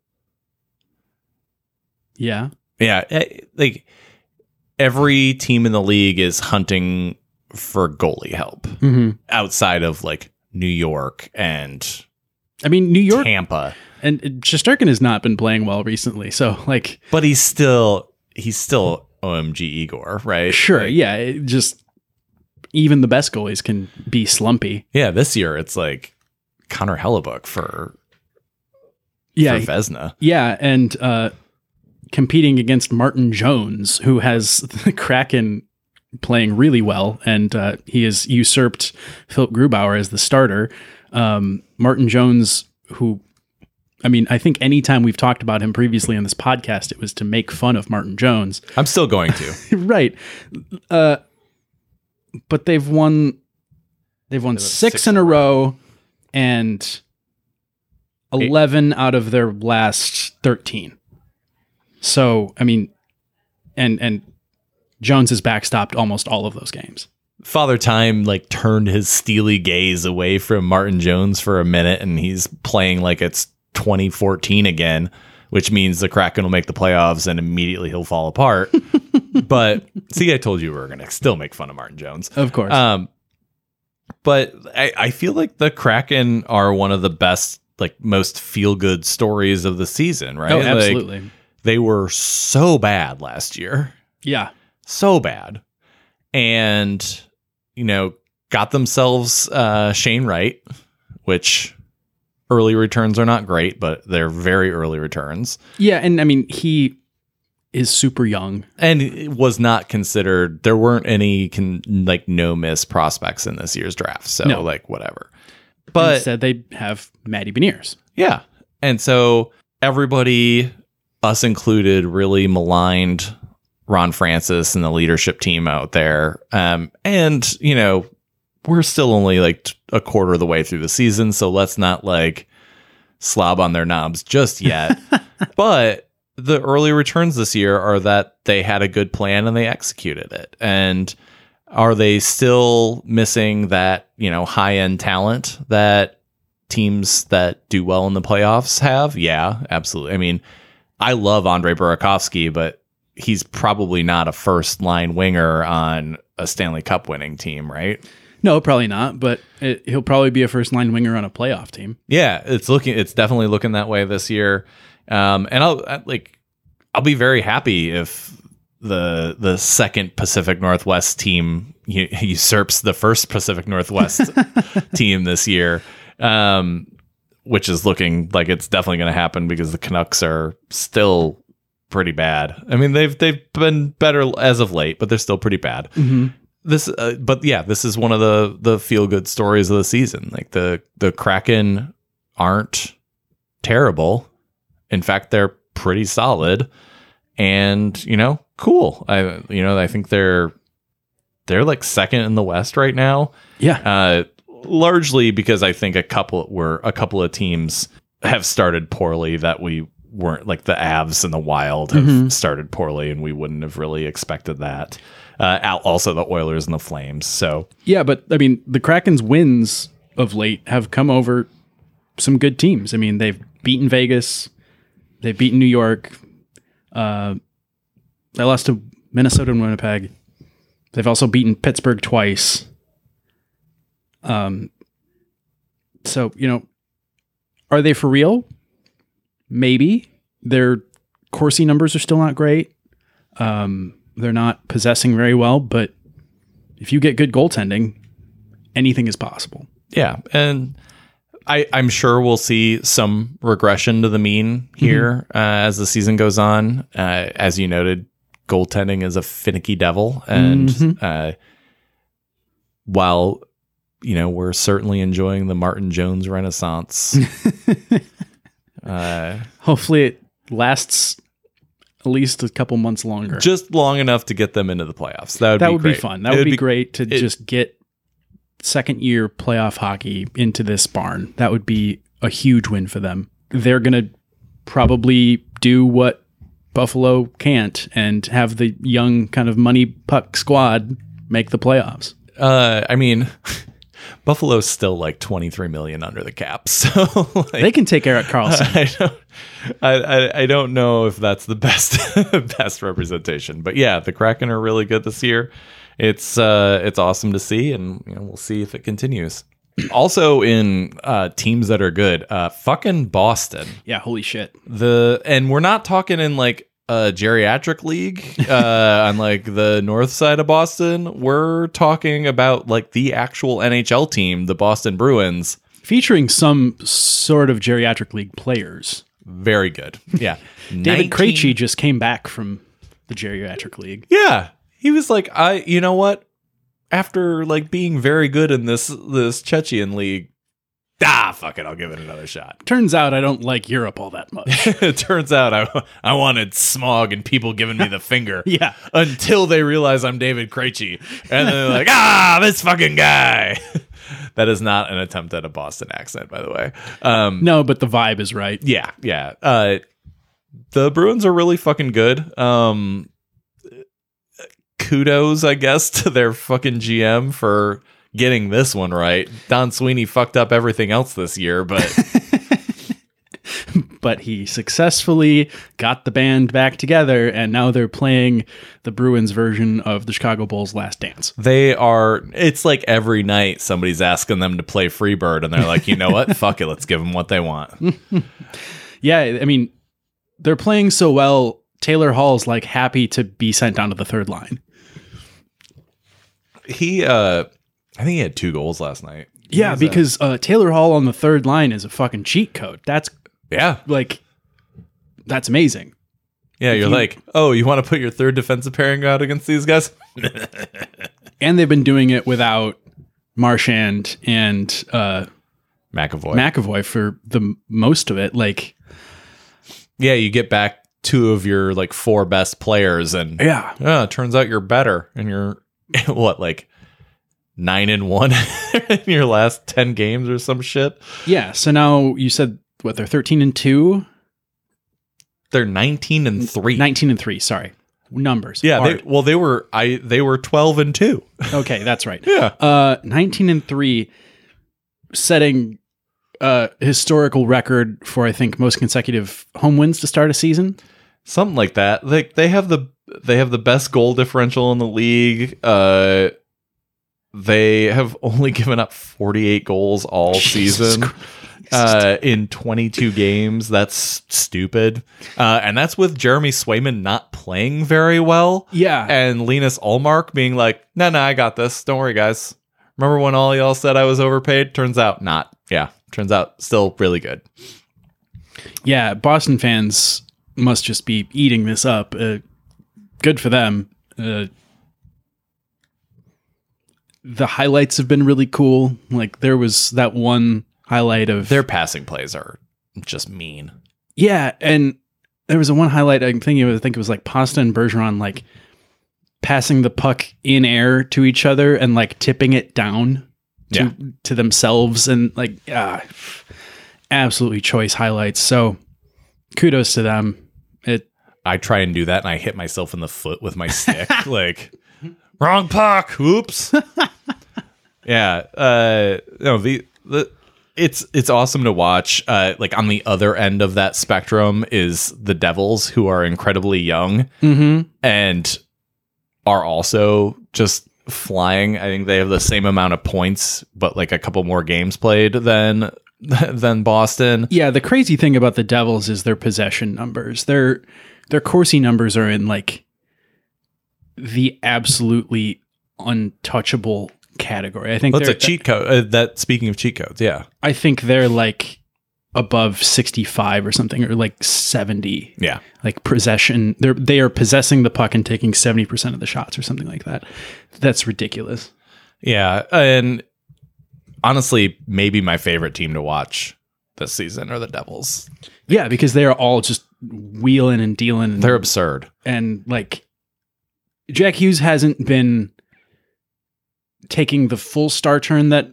yeah, Yeah, eh, like every team in the league is hunting for goalie help hmm outside of like New York and I mean, New York Tampa. and Shesterkin has not been playing well recently. So, like, But he's still he's still OMG Igor, right? sure, Like, yeah, it just even the best goalies can be slumpy. Yeah, this year it's like Connor Hellebuyck for Yeah, for Vezina. Yeah, and uh, competing against Martin Jones, who has the Kraken playing really well, and uh, he has usurped Philipp Grubauer as the starter. Um, Martin Jones, who, I mean, I think anytime we've talked about him previously on this podcast, it was to make fun of Martin Jones. I'm still going to. right. Uh, but they've won. They've won six, six in a row, and eleven out of their last thirteen. So, I mean, and and Jones has backstopped almost all of those games. Father Time like turned his steely gaze away from Martin Jones for a minute and he's playing like it's 2014 again, which means the Kraken will make the playoffs and immediately he'll fall apart. but see, I told you we were going to still make fun of Martin Jones. Of course. Um, but I, I feel like the Kraken are one of the best, like most feel good stories of the season, right? oh, Like, absolutely. they were so bad last year yeah. so bad and you know got themselves uh shane wright which early returns are not great but they're very early returns Yeah, and I mean he is super young. and was not considered there weren't any con, like no miss prospects in this year's draft so No. like whatever but said they have Matty Beniers. Yeah. And so everybody, us included, really maligned Ron Francis and the leadership team out there. Um, and, you know, we're still only like a quarter of the way through the season. So let's not like slob on their knobs just yet. but the early returns this year are that they had a good plan and they executed it. And are they still missing that, you know, high end talent that teams that do well in the playoffs have? Yeah, absolutely. I mean, I love Andre Burakovsky, but he's probably not a first line winger on a Stanley Cup winning team, right? No, probably not. But it, he'll probably be a first line winger on a playoff team. Yeah, it's looking it's definitely looking that way this year. Um and I'll I- like I'll be very happy if the the second Pacific Northwest team usurps the first Pacific Northwest team this year. Um which is looking like it's definitely going to happen because the Canucks are still pretty bad. I mean, they've they've been better as of late, but they're still pretty bad Mm-hmm. This uh, but yeah this is one of the the feel good stories of the season. Like the the kraken aren't terrible. In fact they're pretty solid and you know cool. I you know i think they're they're like second in the west right now. Yeah. uh largely because i think a couple were a couple of teams have started poorly that we weren't like the avs and the wild have Mhm. started poorly and we wouldn't have really expected that uh, al- also the Oilers and the Flames. So Yeah, but I mean, the Kraken's wins of late have come over some good teams. I mean, they've beaten Vegas, they've beaten New York. Uh, they lost to Minnesota and Winnipeg. They've also beaten Pittsburgh twice. Um, so you know, are they for real? Maybe their Corsi numbers are still not great. Um, they're not possessing very well, but if you get good goaltending, anything is possible. yeah, and I I'm sure we'll see some regression to the mean here uh, as the season goes on. Uh, as you noted, goaltending is a finicky devil, and Mhm. uh, while you know we're certainly enjoying the Martin Jones renaissance. uh, Hopefully, it lasts at least a couple months longer. just long enough to get them into the playoffs. That would that be would be fun. That It would be, great to it- just get second year playoff hockey into this barn. That would be a huge win for them. They're going to probably do what Buffalo can't and have the young kind of money puck squad make the playoffs. Uh, I mean, Buffalo's still like twenty three million under the cap, so like, They can take Erik Karlsson. I don't, I, I, I don't know if that's the best best representation, but yeah, the Kraken are really good this year. It's uh, it's awesome to see, and you know, we'll see if it continues. Also, in uh, teams that are good, uh, fucking Boston. yeah, holy shit. The and we're not talking in like a geriatric league uh, on like the north side of Boston. We're talking about like the actual NHL team, the Boston Bruins. Featuring some sort of geriatric league players. Very good. Yeah. David 19 Krejci just came back from the geriatric league. Yeah. He was like, I you know what? After like being very good in this this Chechen league, ah fuck it, I'll give it another shot. Turns out I don't like Europe all that much. it turns out I I wanted smog and people giving me the finger. yeah. until they realize I'm David Krejci, and then they're like, "Ah, this fucking guy." that is not an attempt at a Boston accent, by the way. Um, No, but the vibe is right. yeah, yeah. Uh, the Bruins are really fucking good. Um, kudos, I guess, to their fucking GM for getting this one right. Don Sweeney fucked up everything else this year, but but he successfully got the band back together, and now they're playing the Bruins version of the Chicago Bulls' Last Dance. they are. It's like every night somebody's asking them to play Freebird, and they're like, you know what? Fuck it, let's give them what they want. Yeah, I mean, they're playing so well. Taylor Hall's like happy to be sent down to the third line. He, uh, I think he had two goals last night. Yeah, because uh, Taylor Hall on the third line is a fucking cheat code. That's Yeah, like, that's amazing. yeah. You're you- like, oh, you want to put your third defensive pairing out against these guys? And they've been doing it without Marchand and uh, McAvoy. McAvoy for the m- most of it. Like, yeah, you get back two of your like four best players, and yeah, Yeah, it turns out you're better and you're what like nine and one in your last ten games or some shit. yeah. So now you said what they're thirteen and two, They're nineteen and three. 19 and three. Sorry, numbers. yeah, they, well they were I they were twelve and two. okay, that's right. Yeah. Uh, 19 and 3, setting a historical record for, I think, most consecutive home wins to start a season. Something like that. Like they have the they have the best goal differential in the league. Uh they have only given up 48 goals all Jesus season. Christ. uh, in 22 games. That's stupid. Uh, and that's with Jeremy Swayman not playing very well. yeah. And Linus Ullmark being like, no, no, I got this. Don't worry, guys. Remember when all y'all said I was overpaid? Turns out not. Yeah. Turns out still really good. yeah. Boston fans must just be eating this up. Uh, good for them. The highlights have been really cool. Like, there was that one highlight of Their passing plays are just mean. Yeah, and there was a one highlight I'm thinking of. I think it was like Pasta and Bergeron like passing the puck in air to each other and like tipping it down to Yeah. to themselves and like ah, absolutely choice highlights. So kudos to them. It I try and do that and I hit myself in the foot with my stick. like, wrong puck. Oops. yeah. Uh, no, the, the, it's it's awesome to watch. Uh, like on the other end of that spectrum is the Devils, who are incredibly young and are also just flying. I think they have the same amount of points, but like a couple more games played than than Boston. yeah. The crazy thing about the Devils is their possession numbers. Their their Corsi numbers are in like the absolutely untouchable category. I think That's a cheat code. Uh, that speaking of cheat codes, yeah, I think they're like above 65 or something or like 70 yeah. like possession they're they are possessing the puck and taking 70% of the shots or something like that that's ridiculous Yeah, and honestly, maybe my favorite team to watch this season are the Devils. yeah because they are all just wheeling and dealing and, They're absurd. and like Jack Hughes hasn't been taking the full star turn that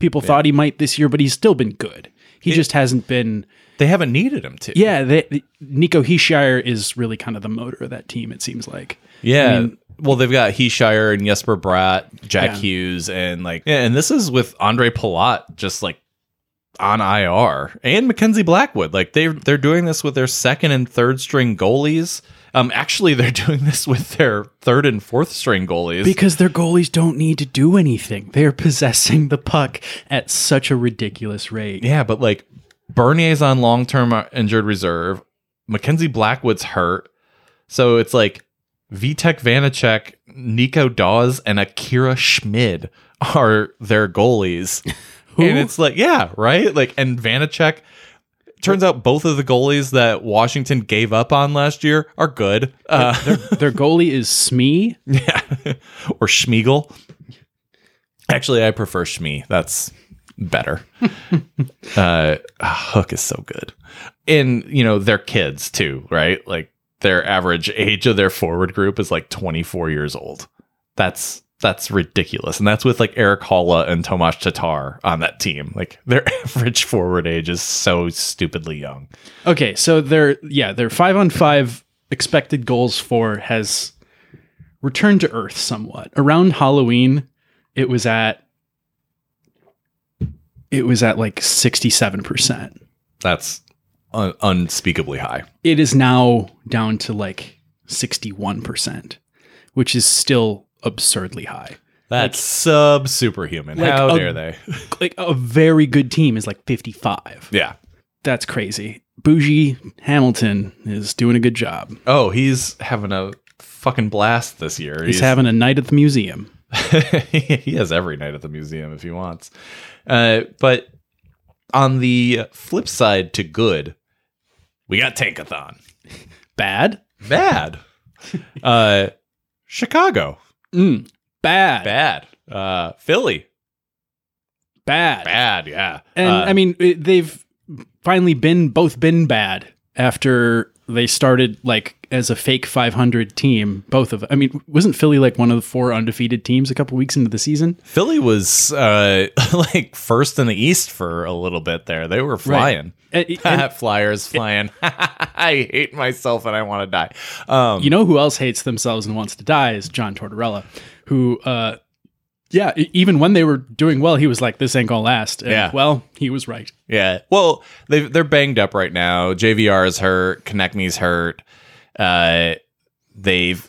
people thought he might this year but he's still been good he It- just hasn't been They haven't needed him to. yeah they, Nico Hischier is really kind of the motor of that team it seems like yeah. I mean- well, they've got Hischier and Jesper Bratt, Jack Yeah. Hughes, and like, yeah, and this is with Ondrej Palat just like on IR and Mackenzie Blackwood. Like they they're doing this with their second and third string goalies. Um, actually, they're doing this with their third and fourth string goalies. Because their goalies don't need to do anything. They're possessing the puck at such a ridiculous rate. Yeah, but like Bernier's on long term injured reserve. Mackenzie Blackwood's hurt. So it's like Vitek Vanecek, Nico Daws, and Akira Schmid are their goalies. And it's like, yeah, right? Like, and Vanecek, turns out both of the goalies that Washington gave up on last year are good. Uh, Their goalie is Smee. yeah. or Schmiegel. Actually, I prefer Shmee. That's better. uh, Hook is so good. And, you know, they're kids too, right? Like their average age of their forward group is like 24 years old. That's that's ridiculous. And that's with like Erik Haula and Tomas Tatar on that team. Like their average forward age is so stupidly young. Okay, so their yeah, their five on five expected goals for has returned to earth somewhat. Around Halloween, it was at it was at like 67%. That's un- unspeakably high. It is now down to like 61%, which is still absurdly high. That's sub superhuman. like How a- dare they? Like a very good team is like 55. yeah. That's crazy. Dougie Hamilton is doing a good job. Oh, he's having a fucking blast this year. He's having a night at the museum. he has every night at the museum if he wants. Uh, but on the flip side to good, we got Tankathon. Bad? Bad. uh, Chicago. Mm, bad. Bad. Uh, Philly. Bad. Bad. Yeah. And Uh, I mean, they've finally been both been bad after they started like as a fake 500 team. Both of, I mean, wasn't Philly like one of the four undefeated teams a couple weeks into the season? Philly was uh, like first in the East for a little bit there. They were flying. And- and Flyers flying. I hate myself and I want to die. Um, you know who else hates themselves and wants to die is John Tortorella, who, uh, yeah, even when they were doing well, he was like, "This ain't gonna last." And, Yeah. well, he was right. Yeah. Well, they they're banged up right now. JVR is hurt. Konecny's hurt. Uh, they've,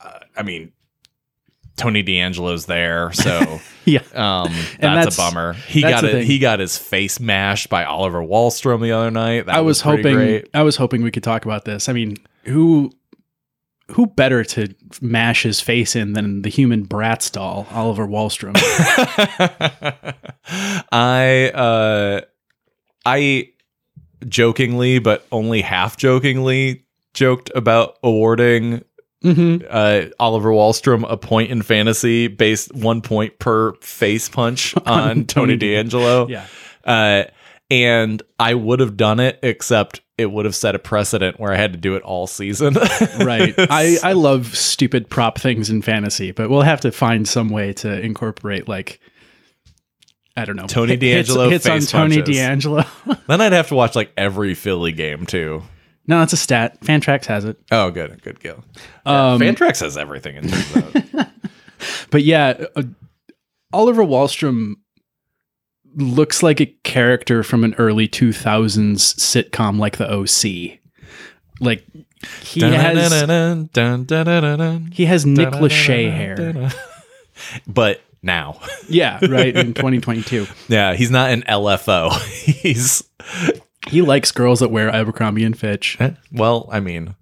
uh, I mean, Tony DeAngelo's there, so Yeah, um, that's, that's- a bummer. He got it. He got his face mashed by Oliver Wahlstrom the other night. That I was, pretty hoping. great. I was hoping we could talk about this. I mean, who, who better to mash his face in than the human Bratz doll, Oliver Wahlstrom? I uh I jokingly but only half jokingly joked about awarding hmm uh Oliver Wahlstrom a point in fantasy based 1 point per face punch on, Tony Tony DeAngelo. Yeah. Uh and I would have done it except it would have set a precedent where I had to do it all season. right. I, I love stupid prop things in fantasy, but we'll have to find some way to incorporate like I don't know Tony DeAngelo hits, hits on face Tony punches. DeAngelo. then I'd have to watch like every Philly game too. no, that's a stat. Fantrax has it. Oh, good, good kill. Um, Fantrax has everything in terms of But yeah, uh, Oliver Wahlstrom looks like a character from an early 2000s sitcom like the OC. Like he has he has Nick Lachey hair. But now, Yeah, right in 2022. yeah, he's not an LFO. he's He likes girls that wear Abercrombie and Fitch. eh, well, I mean,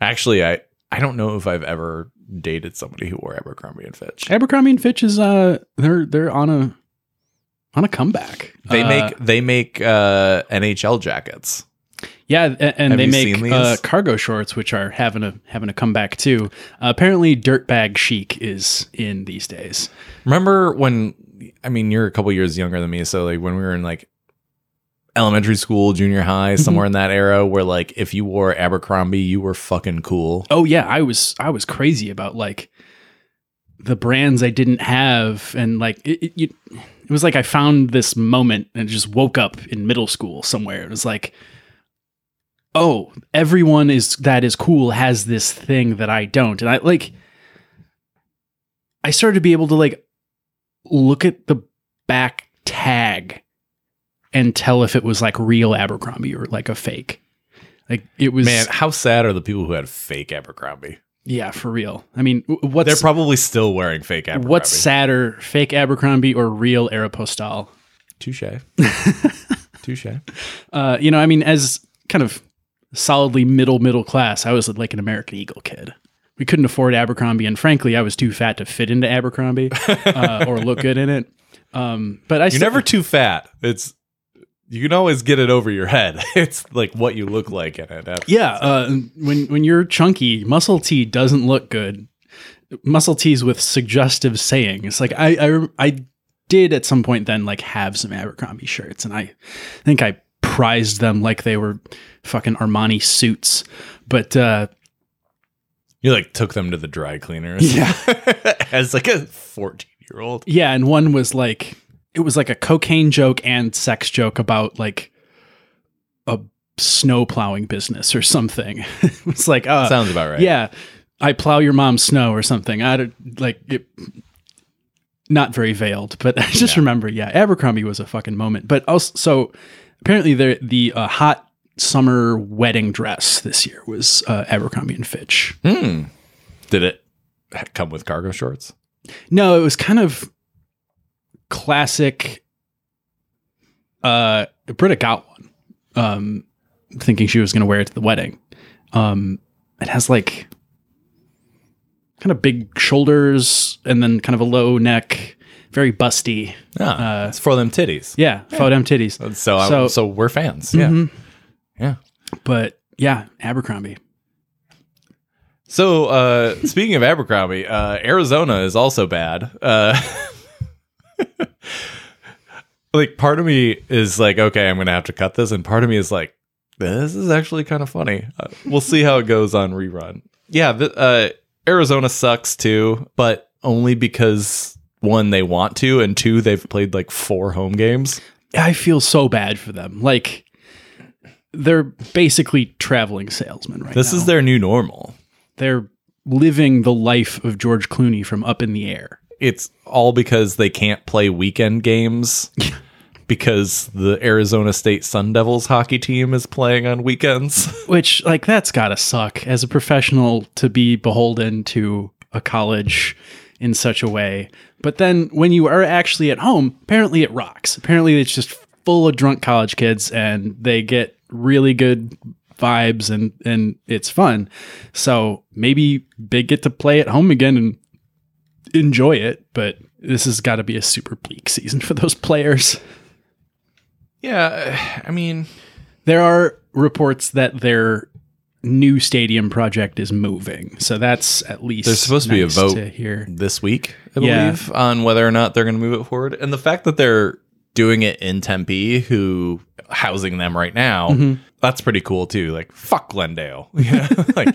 actually, I I don't know if I've ever dated somebody who wore Abercrombie and Fitch. Abercrombie and Fitch is uh they're they're on a on a comeback. They Uh, make they make uh, NHL jackets. yeah, a- and they make uh, cargo shorts, which are having a having a comeback too. Uh, apparently, dirtbag chic is in these days. Remember when? I mean, you're a couple years younger than me, so like when we were in like elementary school, junior high, Mm-hmm. somewhere in that era, where like if you wore Abercrombie, you were fucking cool. Oh yeah, I was I was crazy about like the brands I didn't have, and like it, it, you, it was like I found this moment and just woke up in middle school somewhere. It was like, oh, everyone is that is cool has this thing that I don't, and I like. I started to be able to like look at the back tag and tell if it was like real Abercrombie or like a fake. Like it was Man, how sad are the people who had fake Abercrombie? Yeah, for real. I mean, what's They're probably still wearing fake Abercrombie. what's sadder, fake Abercrombie or real Aeropostale? touche? touche. Uh, you know, I mean, as kind of solidly middle middle class, I was like an American Eagle kid. We couldn't afford Abercrombie, and frankly, I was too fat to fit into Abercrombie uh, or look good in it. Um, but I You're still, never too fat. It's you can always get it over your head. It's like what you look like in it. That's- yeah. Uh, when when you're chunky, muscle tee doesn't look good. Muscle tees with suggestive sayings. Like I I I did at some point then like have some Abercrombie shirts, and I think I prized them like they were fucking Armani suits. But uh, You like took them to the dry cleaners. Yeah. As like a 14 year old. yeah, and one was like it was like a cocaine joke and sex joke about like a snow plowing business or something. it's like uh, Sounds about right. Yeah. I plow your mom's snow or something. I don't like it. Not very veiled, but I just remember, yeah, Abercrombie was a fucking moment. But also, so apparently, the the uh, hot summer wedding dress this year was uh, Abercrombie and Fitch. Hmm. Did it come with cargo shorts? No, it was kind of classic. Uh, Britta got one, um, thinking she was going to wear it to the wedding. Um, it has like kind of big shoulders and then kind of a low neck, very busty. Ah, it's for them titties. Yeah, for them titties. So, So- so, so we're fans. Yeah. Mhm. Yeah. But yeah, Abercrombie. So, uh, speaking of Abercrombie, uh, Arizona is also bad. Uh, like, part of me is like, okay, I'm going to have to cut this. And part of me is like, this is actually kind of funny. Uh, we'll see how it goes on rerun. Yeah, the, uh, Arizona sucks too, but only because one, they want to, and two, they've played like four home games. I feel so bad for them. Like they're basically traveling salesmen right now. This now. is their new normal. they're living the life of George Clooney from Up in the Air. It's all because they can't play weekend games because the Arizona State Sun Devils hockey team is playing on weekends. Which like that's got to suck as a professional to be beholden to a college in such a way. But then when you are actually at home, apparently it rocks. Apparently it's just full of drunk college kids and they get really good vibes and and it's fun. So maybe they get to play at home again and enjoy it, but this has got to be a super bleak season for those players. yeah, I mean, There are reports that their new stadium project is moving, so that's at least There's supposed to be a vote. here this week, I Yeah. believe, on whether or not they're going to move it forward. And the fact that they're doing it in Tempe, who housing them right now, Mm-hmm. that's pretty cool too. Like, fuck Glendale. Yeah. like,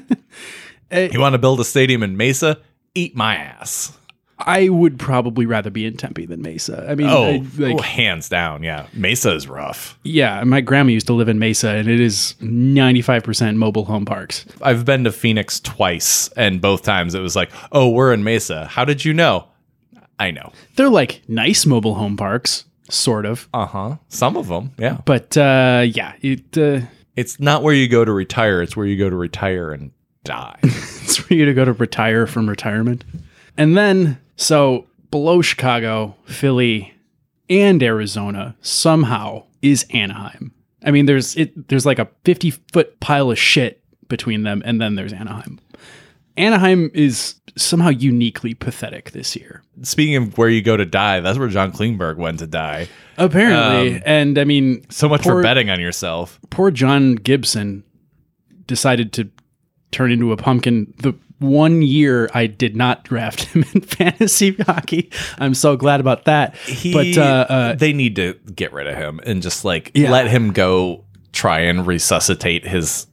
you want to build a stadium in Mesa? Eat my ass. I would probably rather be in Tempe than Mesa. I mean, Oh, I- like, oh, hands down. Yeah. Mesa is rough. yeah, my grandma used to live in Mesa, and it is ninety five percent mobile home parks. I've been to Phoenix twice, and both times it was like, "Oh, we're in Mesa. How did you know?" I know. They're like nice mobile home parks, sort of, Uh huh. Some of them, yeah. but uh, yeah, it. Uh, It's not where you go to retire; it's where you go to retire and die. it's for you to go to retire from retirement. And then, so below Chicago, Philly, and Arizona somehow is Anaheim. I mean, there's it. There's like a 50 foot pile of shit between them, and then there's Anaheim. Anaheim is somehow uniquely pathetic this year, Speaking of where you go to die, that's where John Klingberg went to die. apparently. Um, and I mean, So much Poor- for betting on yourself. poor John Gibson decided to turn into a pumpkin the one year I did not draft him in fantasy hockey. I'm so glad about that. He, but uh, uh, they need to get rid of him and just like Yeah. let him go try and resuscitate his,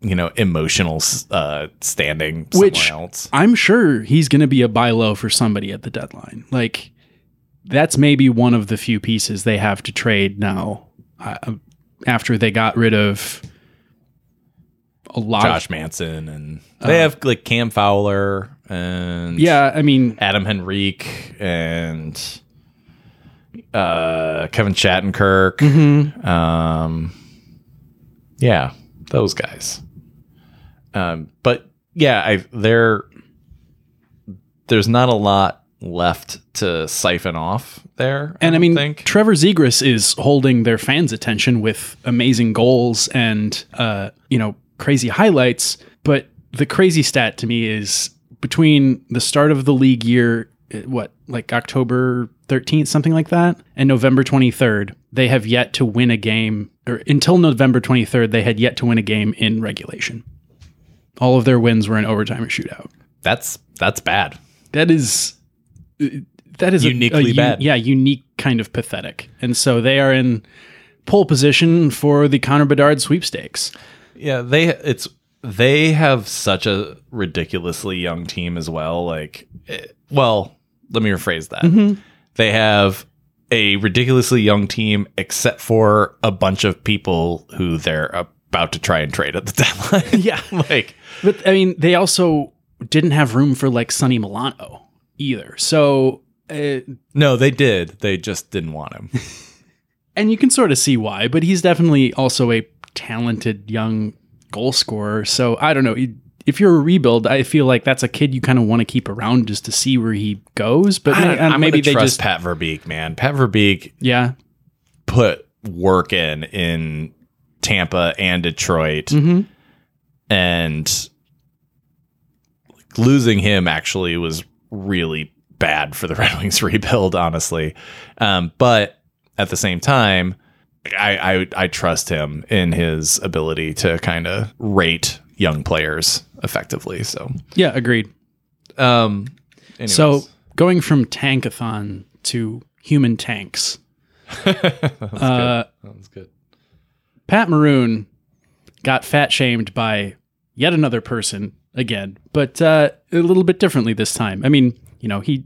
you know, emotional uh, standing somewhere which else. I'm sure he's going to be a buy low for somebody at the deadline. Like that's maybe one of the few pieces they have to trade now uh, after they got rid of a lot of Josh Manson and they have like Cam Fowler and Yeah, I mean, Adam Henrique and uh, Kevin Shattenkirk. Mm-hmm. Um, yeah, those guys. Um, but yeah, I there there's not a lot left to siphon off there. And I don't mean, think. Trevor Zegras is holding their fans' attention with amazing goals and, uh, you know, crazy highlights. But the crazy stat to me is between the start of the league year, uh, what, like October 13th, something like that, and November 23rd, they have yet to win a game, or until November 23rd, they had yet to win a game in regulation. All of their wins were in overtime or shootout. that's that's bad. That is that is a- Uniquely a, u- bad. Yeah, unique kind of pathetic. And so they are in pole position for the Connor Bedard sweepstakes. Yeah, they it's they have such a ridiculously young team as well. Like, eh, well, let me rephrase that. They have a ridiculously young team, except for a bunch of people who they're about to try and trade at the deadline. Yeah. like But I mean, they also didn't have room for like Sonny Milano either. So, uh, No, they did. They just didn't want him. and you can sort of see why, but he's definitely also a talented young goal scorer. So I don't know. If you're a rebuild, I feel like that's a kid you kind of want to keep around just to see where he goes. But may- I, am maybe they trust just, Pat Verbeek, man. Pat Verbeek yeah, put work in in Tampa and Detroit, Mhm. and losing him actually was really bad for the Red Wings rebuild, honestly. Um, but at the same time, I, I I trust him in his ability to kind of rate young players effectively. So, yeah, agreed. um, anyways. So going from tankathon to human tanks, uh, Sounds good. Pat Maroon got fat shamed by yet another person again, but uh, a little bit differently this time. I mean, you know, he.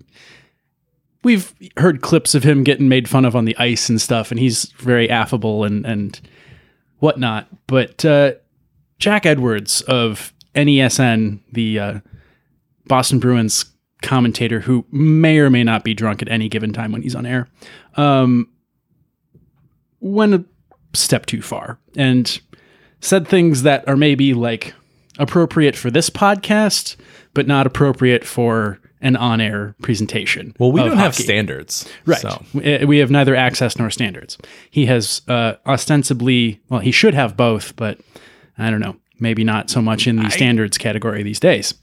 We've heard clips of him getting made fun of on the ice and stuff, and he's very affable and and whatnot. But uh, Jack Edwards of NESN, the uh, Boston Bruins commentator, who may or may not be drunk at any given time when he's on air, um, went a step too far and said things that are maybe like appropriate for this podcast, but not appropriate for an on-air presentation. Well, we don't have standards, Right. So. We we have neither access nor standards. He has uh, ostensibly, well, he should have both, but I don't know. Maybe not so much in the standards category these days.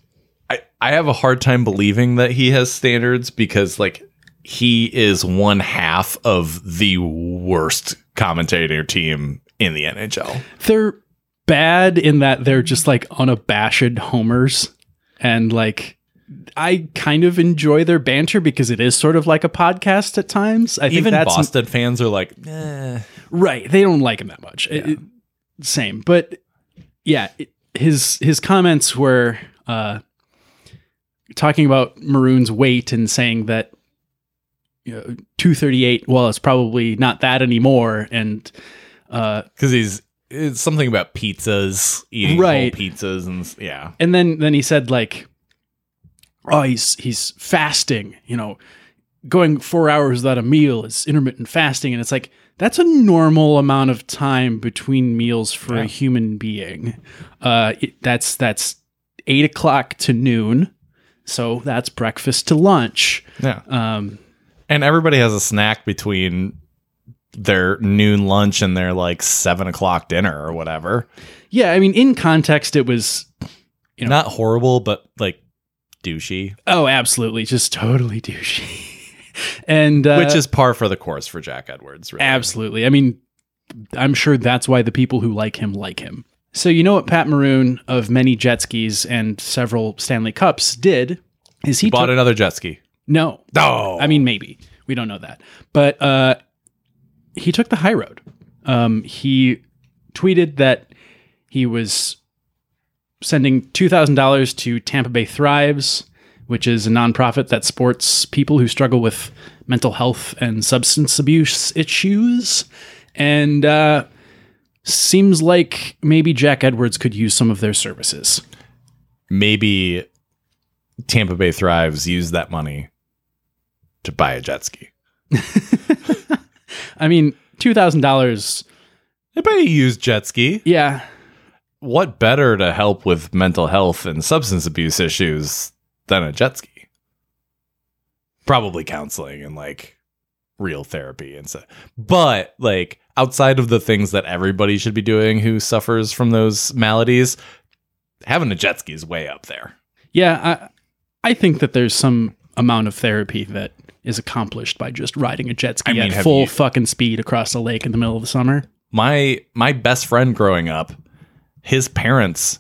I, I have a hard time believing that he has standards because like he is one half of the worst commentator team in the NHL. They're bad in that they're just like unabashed homers and like I kind of enjoy their banter because it is sort of like a podcast at times. I think Even that's Boston fans are like, eh. right. They don't like him that much. It- it- same, but yeah, it- his his comments were uh, talking about Maroon's weight and saying that you know, 238. Well, it's probably not that anymore, and uh, because he's it's something about pizzas, eating whole Right. pizzas, and yeah, and then then he said like oh he's he's fasting you know going four hours without a meal is intermittent fasting and it's like that's a normal amount of time between meals for a human being uh it, that's that's eight o'clock to noon so that's breakfast to lunch yeah. um And everybody has a snack between their noon lunch and their like seven o'clock dinner or whatever. yeah i mean in context it was You know. Not horrible, but like douchey, oh absolutely just totally douchey and uh, which is par for the course for Jack Edwards. Really. Absolutely. I mean, I'm sure that's why the people who like him like him. So you know what Pat Maroon of many jet skis and several Stanley Cups did is he Bought took, another jet ski. no. Oh, I mean maybe. We don't know that. But uh he took the high road. Um he tweeted that he was sending $2,000 to Tampa Bay Thrives, which is a nonprofit that supports people who struggle with mental health and substance abuse issues. And uh, seems like maybe Jack Edwards could use some of their services. maybe Tampa Bay Thrives used that money to buy a jet ski. I mean, $2,000, Anybody use jet ski? yeah. What better to help with mental health and substance abuse issues than a jet ski? Probably counseling and like real therapy and stuff. But like outside of the things that everybody should be doing who suffers from those maladies, having a jet ski is way up there. Yeah, I, I think that there's some amount of therapy that is accomplished by just riding a jet ski I mean, at full you- fucking speed across a lake in the middle of the summer. my my best friend growing up his parents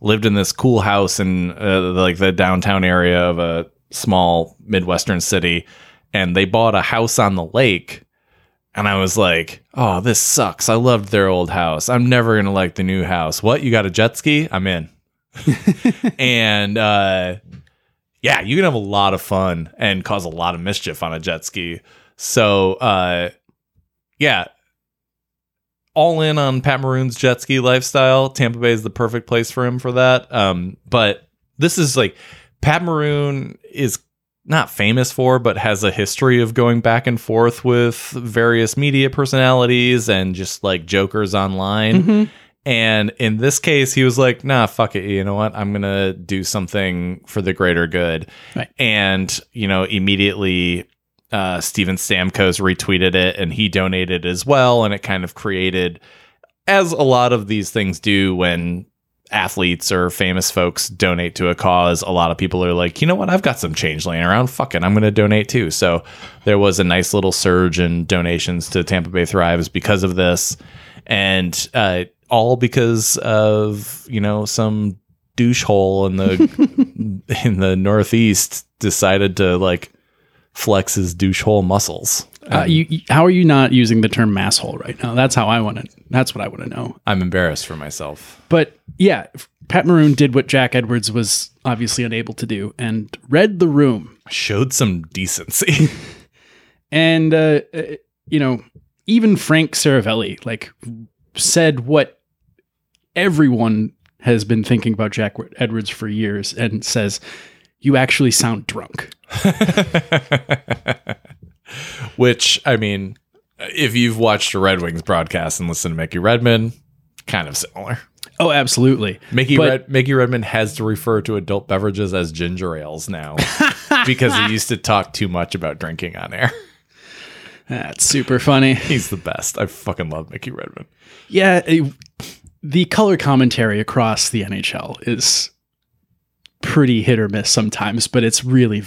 lived in this cool house in uh, like the downtown area of a small midwestern city and they bought a house on the lake. And i was like oh this sucks. I loved their old house. I'm never gonna like the new house. What? You got a jet ski? I'm in. And uh yeah you can have a lot of fun and cause a lot of mischief on a jet ski. So uh yeah all in on Pat Maroon's jet ski lifestyle. Tampa Bay is the perfect place for him for that. Um, but this is like Pat Maroon is not famous for, but has a history of going back and forth with various media personalities and just like jokers online. Mhm. And in this case, he was like, nah, fuck it. You know what? I'm going to do something for the greater good. Right. And, you know, immediately uh, Steven Stamkos retweeted it and he donated as well. And it kind of created, as a lot of these things do when athletes or famous folks donate to a cause, a lot of people are like, you know what? I've got some change laying around. Fuck it. I'm going to donate too. So there was a nice little surge in donations to Tampa Bay Thrives because of this. And uh, all because of, you know, some douche hole in the in the Northeast decided to like flex his douche hole muscles. Uh, you, you- how are you not using the term masshole right now? That's how I want to. That's what I want to know. I'm embarrassed for myself. But yeah, Pat Maroon did what Jack Edwards was obviously unable to do and read the room. Showed some decency. And uh, uh, you know, even Frank Seravalli like said what everyone has been thinking about Jack Edwards for years, and says, "You actually sound drunk." Which, I mean, if you've watched a Red Wings broadcast and listened to Mickey Redmond, kind of similar. Oh, absolutely. Mickey But- Red, Mickey Redmond has to refer to adult beverages as ginger ales now because he used to talk too much about drinking on air. That's super funny. He's the best. I fucking love Mickey Redmond. Yeah, it- the color commentary across the NHL is pretty hit or miss sometimes, but it's really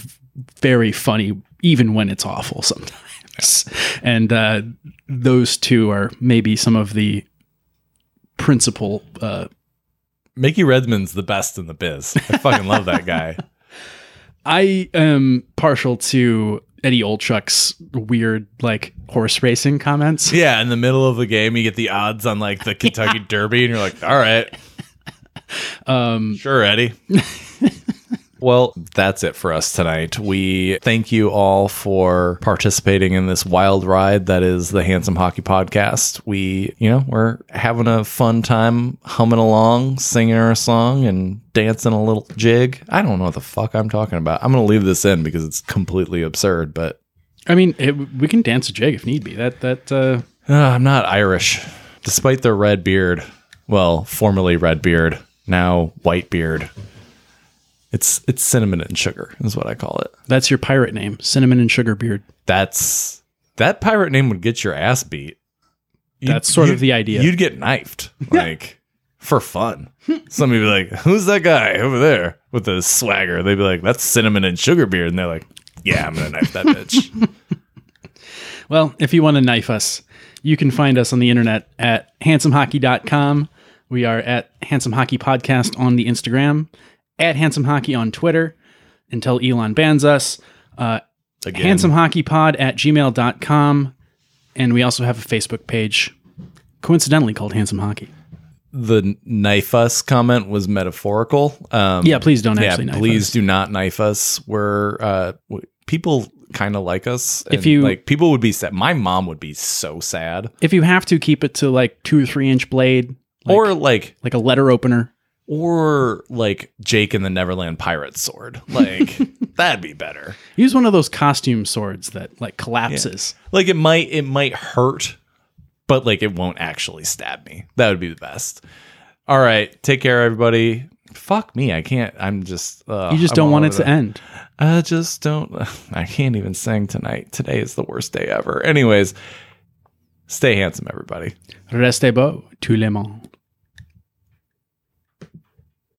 very funny, even when it's awful sometimes. And uh, those two are maybe some of the principal. Uh, Mickey Redmond's the best in the biz. I fucking love that guy. I am partial to Eddie Olczyk's weird, like horse racing comments. Yeah, in the middle of a game, you get the odds on like the Kentucky Derby, and you're like, all right, Um, Sure, Eddie. well, that's it for us tonight. We thank you all for participating in this wild ride that is the Handsome Hockey Podcast. We, you know, we're having a fun time humming along, singing our song, and dancing a little jig. I don't know what the fuck I'm talking about. I'm going to leave this in because it's completely absurd, but I mean, it, we can dance a jig if need be. That that uh, uh, I'm not Irish. Despite the red beard, well, formerly red beard, now white beard. It's it's cinnamon and sugar is what I call it. that's your pirate name, Cinnamon and Sugar Beard. That's that pirate name would get your ass beat. You'd- That's sort of the idea. You'd get knifed, like for fun. Somebody be like, "Who's that guy over there with the swagger?" They'd be like, "That's cinnamon and sugar beard," and they're like, "Yeah, I'm gonna knife that bitch." Well, if you want to knife us, you can find us on the internet at handsomehockey.com. We are at Handsome Hockey Podcast on the Instagram, at Handsome Hockey on Twitter until Elon bans us. Uh, Again, Handsome Hockey Pod at gmail.com. And we also have a Facebook page, coincidentally called Handsome Hockey. the knife us comment was metaphorical. Um, Yeah, please don't yeah, actually knife us. please us. do not knife us. We're uh, w- people kind of like us. If you- like, people would be sad. My mom would be so sad. If you have to, keep it to like two or three inch blade, like, or like, like a letter opener. or like Jake and the Neverland Pirate sword. Like that'd be better. Use one of those costume swords that like collapses. Like it might it might hurt, but like it won't actually stab me. That would be the best. All right, take care, everybody. Fuck me, I can't. I'm just. Uh, You just I'm don't want it to end. I just don't. I can't even sing tonight. Today is the worst day ever. Anyways, stay handsome, everybody. Restez beau, tout le monde.